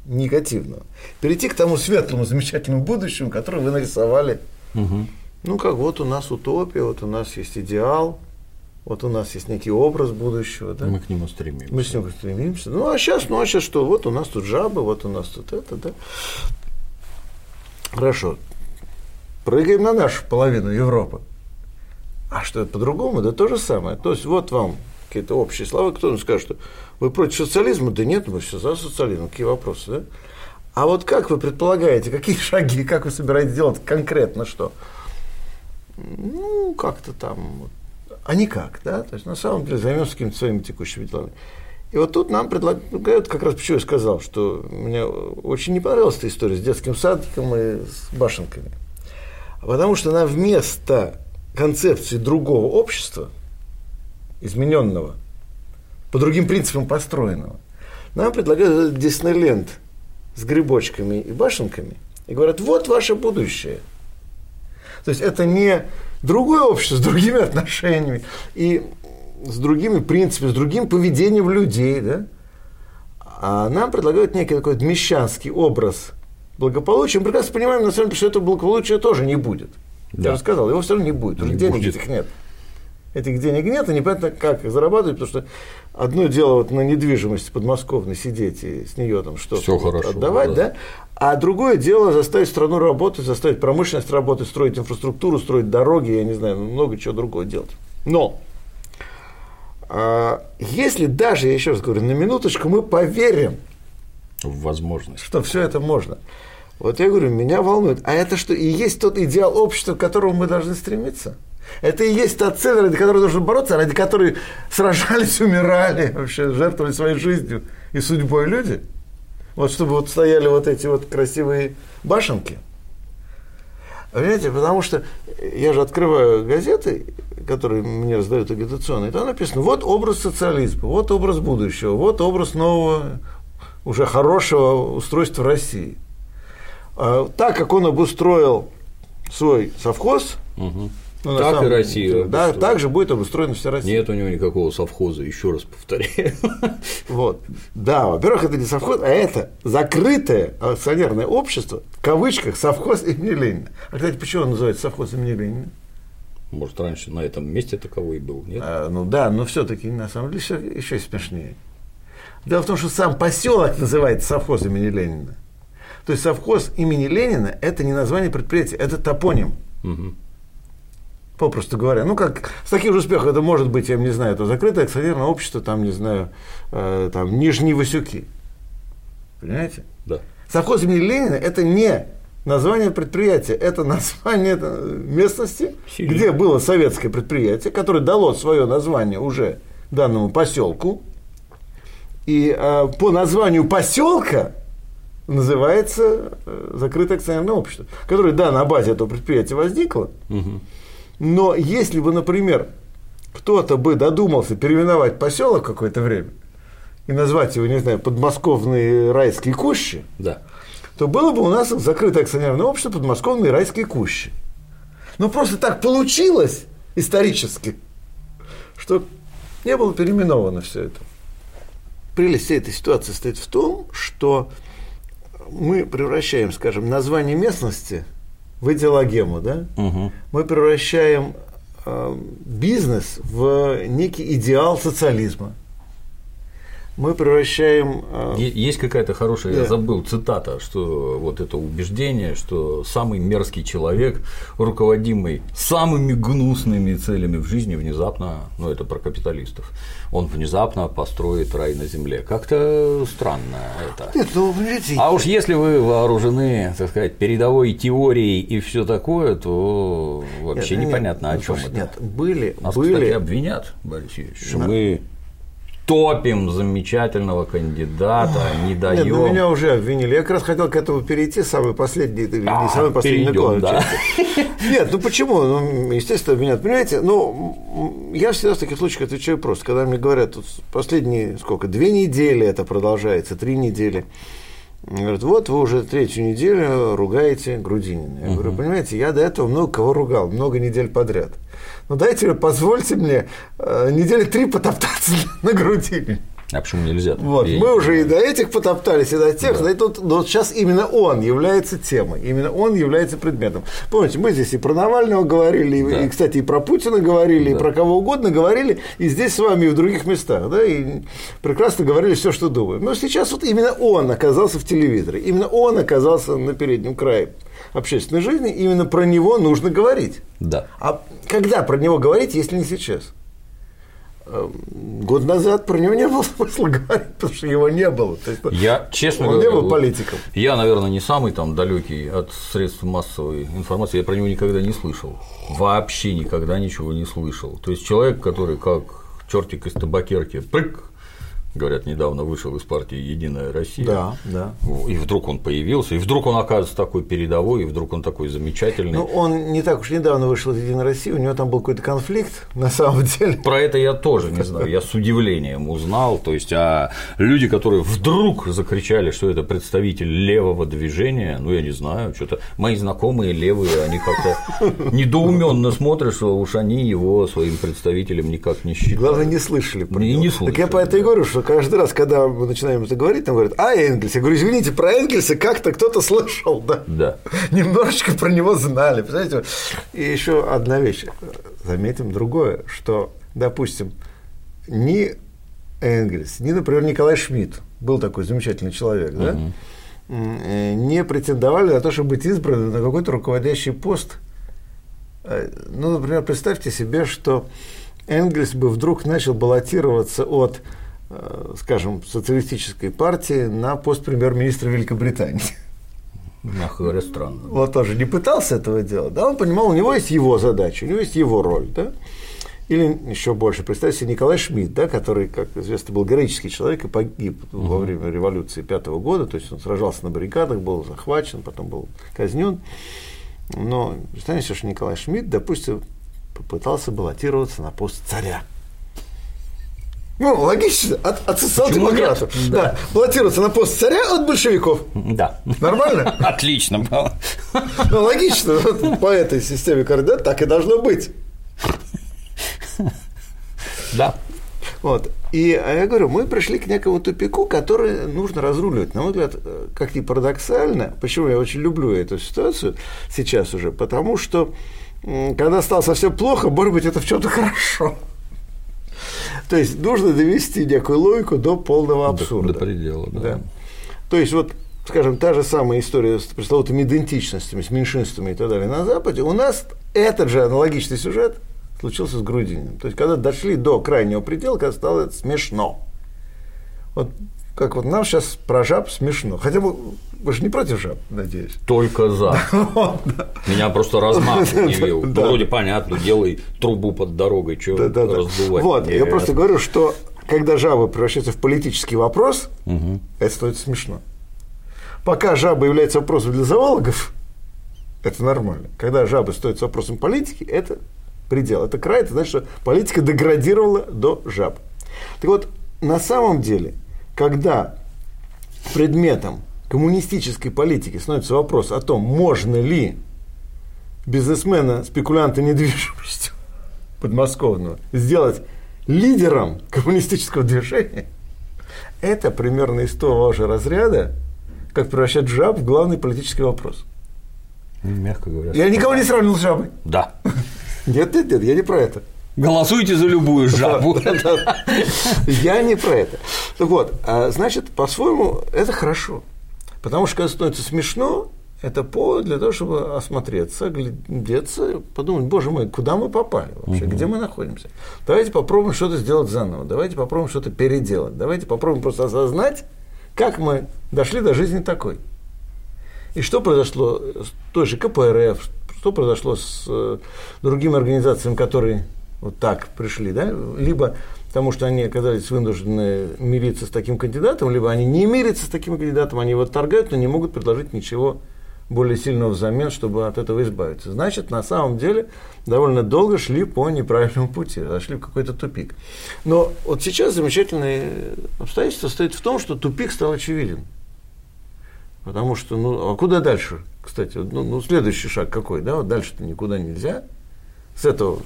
негативного, перейти к тому светлому, замечательному будущему, которое вы нарисовали. Угу. Ну, как вот у нас утопия, вот у нас есть идеал, вот у нас есть некий образ будущего. Да? Мы к нему стремимся. Мы к нему стремимся. Ну, а сейчас, ну, а сейчас что? Вот у нас тут жабы, вот у нас тут это, да. Хорошо. Прыгаем на нашу половину Европы. А что это по-другому? Да то же самое. То есть, вот вам какие-то общие слова, кто-то скажет, что вы против социализма? Да нет, мы все за социализм. Какие вопросы, да? А вот как вы предполагаете, какие (laughs) шаги, как вы собираетесь делать конкретно что? Ну, как-то там, а никак, да? То есть, на самом деле, займемся какими-то своими текущими делами. И вот тут нам предлагают, как раз почему я сказал, что мне очень не понравилась эта история с детским садиком и с башенками. Потому что она вместо концепции другого общества, измененного, по другим принципам построенного. Нам предлагают Диснейленд с грибочками и башенками и говорят, вот ваше будущее. То есть это не другое общество с другими отношениями и с другими принципами, с другим поведением людей, да? а нам предлагают некий такой мещанский образ благополучия. Мы прекрасно понимаем, на самом деле, что этого благополучия тоже не будет. Да. Я же сказал, его все равно не будет, уже не денег будет. этих нет этих денег нет, и непонятно, как их зарабатывать, потому что одно дело вот на недвижимости подмосковной сидеть и с нее там что-то вот отдавать, да. да, а другое дело заставить страну работать, заставить промышленность работать, строить инфраструктуру, строить дороги, я не знаю, много чего другого делать. Но а, если даже, я еще раз говорю, на минуточку мы поверим в возможность, что все это можно, вот я говорю, меня волнует, а это что и есть тот идеал общества, к которому мы должны стремиться? Это и есть та цель, ради которой нужно бороться, ради которой сражались, (laughs) умирали, вообще жертвовали своей жизнью и судьбой люди. Вот чтобы вот стояли вот эти вот красивые башенки. Понимаете, потому что я же открываю газеты, которые мне раздают агитационные, там написано, вот образ социализма, вот образ будущего, вот образ нового, уже хорошего устройства России. А, так как он обустроил свой совхоз, угу ну, так самом, и Россия. Да, так же будет обустроена вся Россия. Нет у него никакого совхоза, еще раз повторяю. Вот. Да, во-первых, это не совхоз, а это закрытое акционерное общество, в кавычках, совхоз имени Ленина. А, кстати, почему он называется совхоз имени Ленина? Может, раньше на этом месте таковой был, нет? А, ну да, но все-таки на самом деле все еще смешнее. Дело в том, что сам поселок называется совхоз имени Ленина. То есть совхоз имени Ленина это не название предприятия, это топоним. Угу попросту говоря. Ну, как с таким же успехом это может быть, я не знаю, это закрытое акционерное общество, там, не знаю, э, там, Нижние Васюки. Понимаете? Да. Совхоз имени Ленина – это не название предприятия, это название местности, Сильно. где было советское предприятие, которое дало свое название уже данному поселку. И э, по названию поселка называется э, закрытое акционерное общество, которое, да, на базе этого предприятия возникло, угу. Но если бы, например, кто-то бы додумался переименовать поселок какое-то время и назвать его, не знаю, подмосковные райские кущи, да. то было бы у нас закрытое акционерное общество подмосковные райские кущи. Но просто так получилось исторически, что не было переименовано все это. Прелесть всей этой ситуации стоит в том, что мы превращаем, скажем, название местности в идеологему, да, угу. мы превращаем э, бизнес в некий идеал социализма. Мы превращаем… э, Есть какая-то хорошая, я Да. забыл, цитата, что вот это убеждение, что самый мерзкий человек, руководимый самыми гнусными целями в жизни, внезапно, ну это про капиталистов, он внезапно построит рай на земле. Как-то странно это. Нет, ну, понимаете, А уж если вы вооружены, так сказать, передовой теорией и все такое, то вообще нет, непонятно, нет, о чем слушай, это. Нет, были, Нас, были, кстати, обвинят, Борис Юрьевич, что мы топим замечательного кандидата, не Нет, даем. ну меня уже обвинили. Я как раз хотел к этому перейти, самый последний, не А, самый последний перейдем, да. Нет, ну почему? Ну, естественно, обвинят. Понимаете, ну, я всегда в таких случаях отвечаю просто. Когда мне говорят, тут последние, сколько, две недели это продолжается, три недели. Говорят, вот вы уже третью неделю ругаете Грудинина. Я говорю, понимаете, я до этого много кого ругал, много недель подряд. Ну дайте, позвольте мне э, недели три потоптаться (laughs) на Грудине. А почему нельзя? Вот, Я мы не уже и до этих потоптались, и до тех, Да. и тут, но вот сейчас именно он является темой, именно он является предметом. Помните, мы здесь и про Навального говорили, и, Да. и, кстати, и про Путина говорили, и Да. про кого угодно говорили, и здесь с вами, и в других местах, да, и прекрасно говорили все, что думаем. Но сейчас вот именно он оказался в телевизоре, именно он оказался на переднем крае общественной жизни, именно про него нужно говорить. Да. А когда про него говорить, если не сейчас? Эм, Год назад про него не было (laughs) смысла говорить, потому что его не было. То есть, Я, честно он говоря, не был политиком. Я, наверное, не самый там далекий от средств массовой информации. Я про него никогда не слышал. Вообще никогда ничего не слышал. То есть человек, который как чертик из табакерки, прыг, говорят, недавно вышел из партии Единая Россия. Да, да. И вдруг он появился, и вдруг он оказывается такой передовой, и вдруг он такой замечательный. Ну, он не так уж недавно вышел из Единой России, у него там был какой-то конфликт, (laughs) на самом деле. Про это я тоже не знаю, я с удивлением узнал, то есть, а люди, которые вдруг закричали, что это представитель левого движения, ну, я не знаю, что-то, мои знакомые левые, они как-то (laughs) недоуменно смотрят, что уж они его своим представителем никак не считают. Главное, не слышали про Не- не Так я слышали, по это и да. говорю, что каждый раз, когда мы начинаем это говорить, там говорят, а Энгельс. Я говорю, извините, про Энгельса как-то кто-то слышал, да? Да. (laughs) Немножечко про него знали, представляете? И еще одна вещь. Заметим другое, что, допустим, ни Энгельс, ни, например, Николай Шмидт, был такой замечательный человек, да? Не претендовали на то, чтобы быть избраны на какой-то руководящий пост. Э, Ну, например, представьте себе, что Энгельс бы вдруг начал баллотироваться от, скажем, социалистической партии на пост премьер-министра Великобритании. Мягко говоря, странно. Вот тоже не пытался этого делать, да, он понимал, у него есть его задача, у него есть его роль, да. Или еще больше, представьте себе Николай Шмидт, да, который, как известно, был героический человек и погиб во время революции пятого года, то есть он сражался на баррикадах, был захвачен, потом был казнен. Но представьте что Николай Шмидт, допустим, попытался баллотироваться на пост царя. Ну, логично, от, от социал-демократов. нет? Да. баллотироваться на пост царя от большевиков. Да. Нормально? (laughs) Отлично. Ну, логично, вот по этой системе координат так и должно быть. Да. Вот. И а я говорю, мы пришли к некому тупику, который нужно разруливать. На мой взгляд, э, как ни парадоксально, почему я очень люблю эту ситуацию сейчас уже, потому что когда стало совсем плохо, может быть, это в чем-то хорошо. То есть нужно довести некую логику до полного абсурда. До предела, да. То есть вот, скажем, та же самая история с пресловутыми идентичностями, с меньшинствами и так далее на Западе, у нас этот же аналогичный сюжет случился с Грудининым. То есть когда дошли до крайнего предела, когда стало это смешно. Вот как вот нам сейчас про жаб смешно. Хотя бы вы же не против жаб, надеюсь. Только за. (laughs) Меня просто размах удивил. (laughs) Вроде понятно, делай трубу под дорогой, что раздувать. Вот, я просто говорю, что когда жаба превращается в политический вопрос, это становится смешно. Пока жаба является вопросом для зоологов, это нормально. Когда жаба стоит вопросом политики, это предел. Это край, это значит, что политика деградировала до жаб. Так вот, на самом деле, когда предметом коммунистической политики становится вопрос о том, можно ли бизнесмена, спекулянта недвижимостью (laughs) подмосковного сделать лидером коммунистического движения, это примерно из того же разряда, как превращать жаб в главный политический вопрос. Мягко говоря. Я никого не сравнил с жабой. Да. (laughs) Нет, нет, нет, я не про это. Голосуйте за любую жабу. (laughs) Я не про это. Так вот, а, значит, по-своему, это хорошо. Потому что, когда становится смешно, это повод для того, чтобы осмотреться, глядеться, подумать, боже мой, куда мы попали вообще, угу. где мы находимся. Давайте попробуем что-то сделать заново, давайте попробуем что-то переделать, давайте попробуем просто осознать, как мы дошли до жизни такой. И что произошло с той же КПРФ, что произошло с э, другими организациями, которые вот так пришли, да, либо потому что они оказались вынуждены мириться с таким кандидатом, либо они не мирятся с таким кандидатом, они его торгают, но не могут предложить ничего более сильного взамен, чтобы от этого избавиться. Значит, на самом деле довольно долго шли по неправильному пути, зашли в какой-то тупик. Но вот сейчас замечательное обстоятельство состоит в том, что тупик стал очевиден. Потому что, ну, а куда дальше? Кстати, ну, ну следующий шаг какой, да, вот дальше-то никуда нельзя. С этого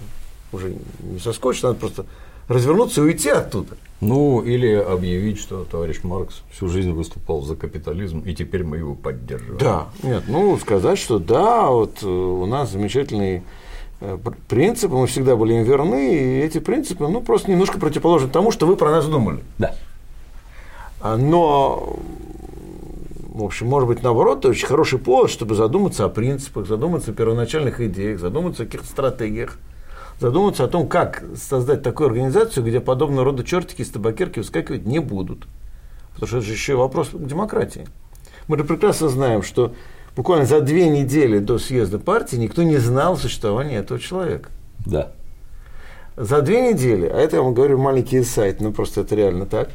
уже не соскочишь, надо просто развернуться и уйти оттуда. Ну, или объявить, что товарищ Маркс всю жизнь выступал за капитализм, и теперь мы его поддерживаем. Да, нет, ну, сказать, что да, вот э, у нас замечательные э, принципы, мы всегда были им верны, и эти принципы, ну, просто немножко противоположны тому, что вы про нас думали. Да. А, но, в общем, может быть, наоборот, это очень хороший повод, чтобы задуматься о принципах, задуматься о первоначальных идеях, задуматься о каких-то стратегиях задуматься о том, как создать такую организацию, где подобного рода чертики из табакерки выскакивать не будут. Потому что это же еще вопрос к демократии. Мы же прекрасно знаем, что буквально за две недели до съезда партии никто не знал о существовании этого человека. Да. За две недели, а это я вам говорю маленький сайт, ну просто это реально так,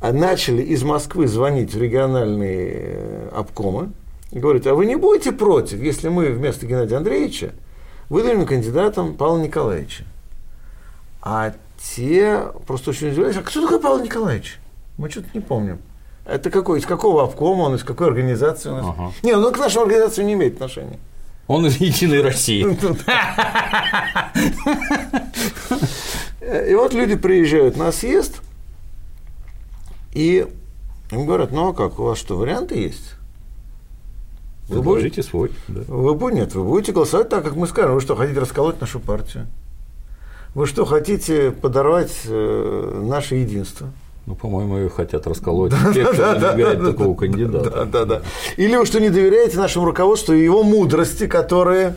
а начали из Москвы звонить в региональные э, обкомы и говорить, а вы не будете против, если мы вместо Геннадия Андреевича выдвинем кандидатом Павла Николаевича. А те просто очень удивлялись, а кто такой Павел Николаевич? Мы что-то не помним. Это какой, из какого обкома он, из какой организации нас? Ага. Не, он к нашей организации не имеет отношения. Он из Единой России. (laughs) И вот люди приезжают на съезд, и им говорят, ну а как, у вас что, варианты есть? Вы будете свой. Да. Вы нет, вы будете голосовать так, как мы скажем. Вы что, хотите расколоть нашу партию? Вы что, хотите подорвать э, наше единство? Ну, по-моему, ее хотят расколоть (laughs) те, кто не доверяет такого кандидата. Да, да, да. Или вы что, не доверяете нашему руководству и его мудрости, которые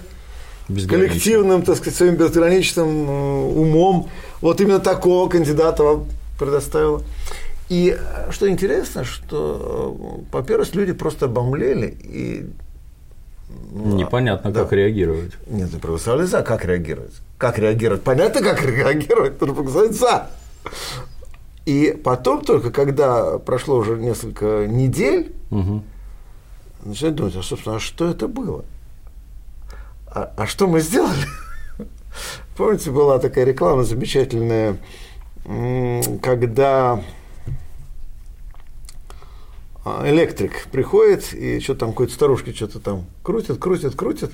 коллективным, так сказать, своим безграничным э, умом вот именно такого кандидата вам предоставила. И э, что интересно, что, во-первых, люди просто обомлели и Непонятно, да. как реагировать. Нет, ты проголосовали за, как реагировать? Как реагировать? Понятно, как реагировать, нужно проголосовать за. И потом только, когда прошло уже несколько недель, угу. начинают думать, а, собственно, а что это было? А, а что мы сделали? (laughs) Помните, была такая реклама замечательная, когда электрик приходит, и что там какой-то старушки что-то там крутит, крутит, крутит,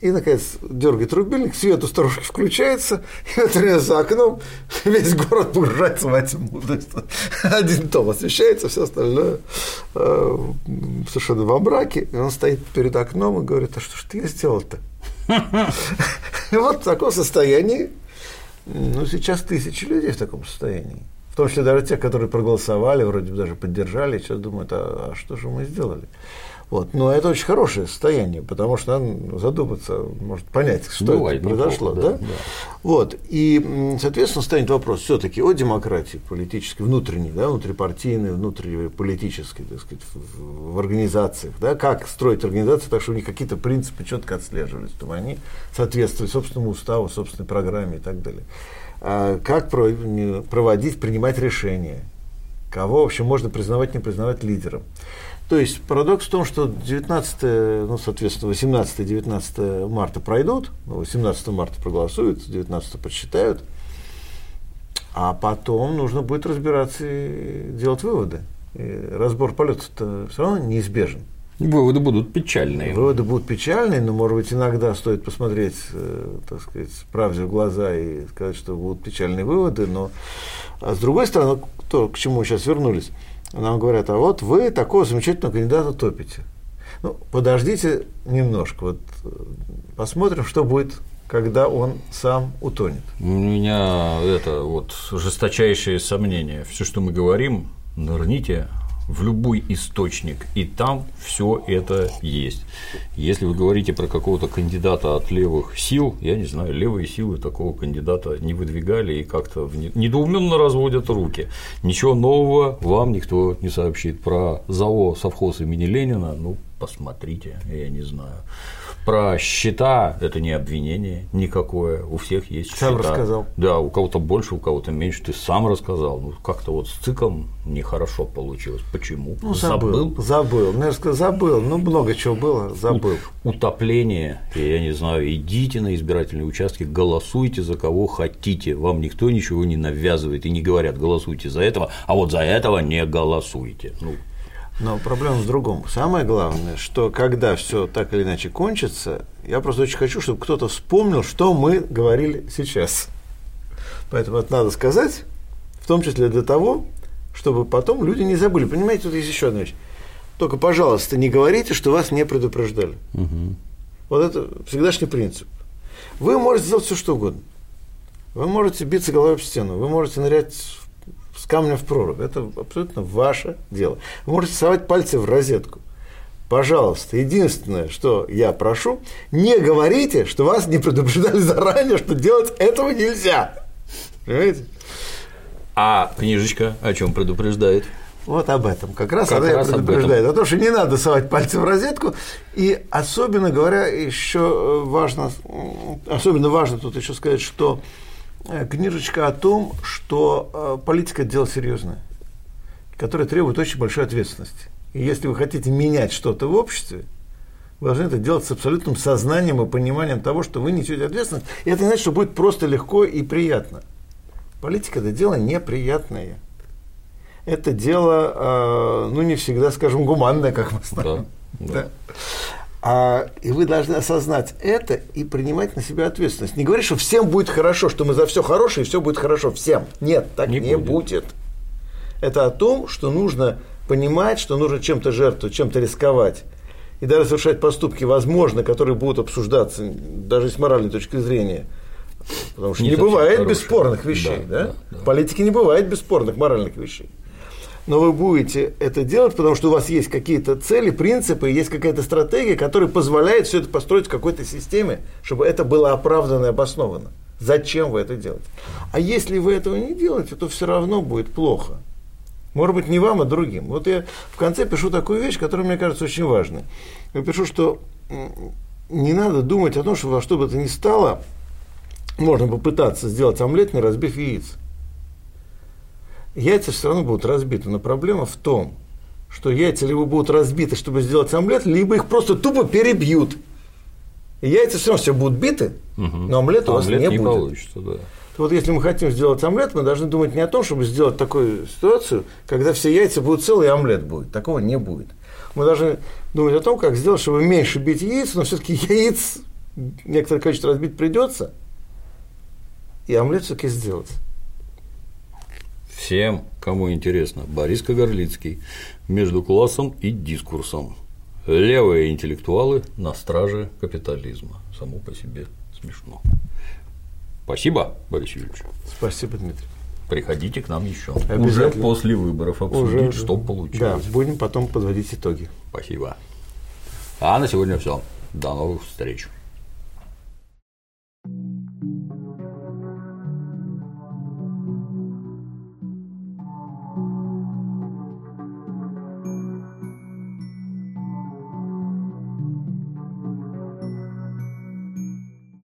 и, наконец, дергает рубильник, свет у старушки включается, и вот время за окном (laughs) весь город погружается во тьму. То есть, один том освещается, все остальное э, совершенно во мраке. И он стоит перед окном и говорит, а что ж ты сделал-то? И (laughs) вот в таком состоянии, ну, сейчас тысячи людей в таком состоянии том числе даже те, которые проголосовали, вроде бы даже поддержали, сейчас думают, а, а что же мы сделали? Вот. Но это очень хорошее состояние, потому что надо задуматься, может понять, что Бывает, это произошло. Неплохо, да? Да? Да. Вот. И, соответственно, станет вопрос все-таки о демократии политической, внутренней, да, внутрипартийной, внутриполитической, так сказать, в, в организациях. Да? Как строить организации так, чтобы у них какие-то принципы четко отслеживались, чтобы они соответствовали собственному уставу, собственной программе и так далее. А, как проводить, принимать решения, кого вообще можно признавать, не признавать лидером. То есть парадокс в том, что 19, ну, соответственно, 18-19 марта пройдут, 18 ну, марта проголосуют, 19 подсчитают, а потом нужно будет разбираться и делать выводы. И разбор полетов-то все равно неизбежен. Выводы будут печальные. Выводы будут печальные, но, может быть, иногда стоит посмотреть, э, так сказать, правде в глаза и сказать, что будут печальные выводы, но а с другой стороны, то, к чему мы сейчас вернулись, нам говорят, а вот вы такого замечательного кандидата топите. Ну, подождите немножко, вот э, посмотрим, что будет когда он сам утонет. У меня это вот жесточайшее сомнение. Все, что мы говорим, нырните в любой источник, и там все это есть. Если вы говорите про какого-то кандидата от левых сил, я не знаю, левые силы такого кандидата не выдвигали и как-то недоуменно разводят руки. Ничего нового вам никто не сообщит. Про ЗАО совхоз имени Ленина, ну, посмотрите, я не знаю. Про счета это не обвинение никакое, у всех есть сам счета. рассказал. Да, у кого-то больше, у кого-то меньше, ты сам рассказал. Ну, как-то вот с ЦИКом нехорошо получилось. Почему? Ну, забыл. Забыл. забыл. Ну, я сказал, забыл. Ну, много чего было, забыл. Утопление, я не знаю, идите на избирательные участки, голосуйте за кого хотите. Вам никто ничего не навязывает и не говорят, голосуйте за этого, а вот за этого не голосуйте. Ну, но проблема в другом. Самое главное, что когда все так или иначе кончится, я просто очень хочу, чтобы кто-то вспомнил, что мы говорили сейчас. Поэтому это надо сказать, в том числе для того, чтобы потом люди не забыли. Понимаете, тут есть еще одна вещь. Только, пожалуйста, не говорите, что вас не предупреждали. Угу. Вот это всегдашний принцип. Вы можете сделать все, что угодно. Вы можете биться головой об стену, вы можете нырять с камня в прорубь. Это абсолютно ваше дело. Вы можете совать пальцы в розетку. Пожалуйста, единственное, что я прошу, не говорите, что вас не предупреждали заранее, что делать этого нельзя. Понимаете? А книжечка о чем предупреждает? Вот об этом. Как раз как она раз предупреждает. О том, что не надо совать пальцы в розетку. И особенно говоря, еще важно, особенно важно тут еще сказать, что книжечка о том, что э, политика – это дело серьезное, которое требует очень большой ответственности. И если вы хотите менять что-то в обществе, вы должны это делать с абсолютным сознанием и пониманием того, что вы несете ответственность. И это не значит, что будет просто легко и приятно. Политика – это дело неприятное. Это дело, э, ну, не всегда, скажем, гуманное, как мы знаем. Да, да. Да. А, и вы должны осознать это и принимать на себя ответственность. Не говорить, что всем будет хорошо, что мы за все хорошее и все будет хорошо всем. Нет, так не, не будет. будет. Это о том, что нужно понимать, что нужно чем-то жертвовать, чем-то рисковать. И даже совершать поступки, возможно, которые будут обсуждаться даже с моральной точки зрения. Потому что не, не бывает хорошие. бесспорных вещей. Да, да? Да, да. В политике не бывает бесспорных моральных вещей но вы будете это делать, потому что у вас есть какие-то цели, принципы, есть какая-то стратегия, которая позволяет все это построить в какой-то системе, чтобы это было оправдано и обосновано. Зачем вы это делаете? А если вы этого не делаете, то все равно будет плохо. Может быть, не вам, а другим. Вот я в конце пишу такую вещь, которая мне кажется очень важной. Я пишу, что не надо думать о том, что во что бы то ни стало, можно попытаться сделать омлет, не разбив яиц яйца все равно будут разбиты. Но проблема в том, что яйца либо будут разбиты, чтобы сделать омлет, либо их просто тупо перебьют. И яйца все равно все будут биты, угу. но омлет у вас омлет не, не будет. Получится, да. Вот если мы хотим сделать омлет, мы должны думать не о том, чтобы сделать такую ситуацию, когда все яйца будут целые, и омлет будет. Такого не будет. Мы должны думать о том, как сделать, чтобы меньше бить яиц, но все-таки (laughs) яиц некоторое количество разбить придется, и омлет все-таки сделать. Всем, кому интересно, Борис Кагарлицкий между классом и дискурсом. Левые интеллектуалы на страже капитализма. Само по себе смешно. Спасибо, Борис Юрьевич. Спасибо, Дмитрий. Приходите к нам еще. Уже после выборов обсудить, Уже, что получилось. Да, будем потом подводить итоги. Спасибо. А на сегодня все. До новых встреч.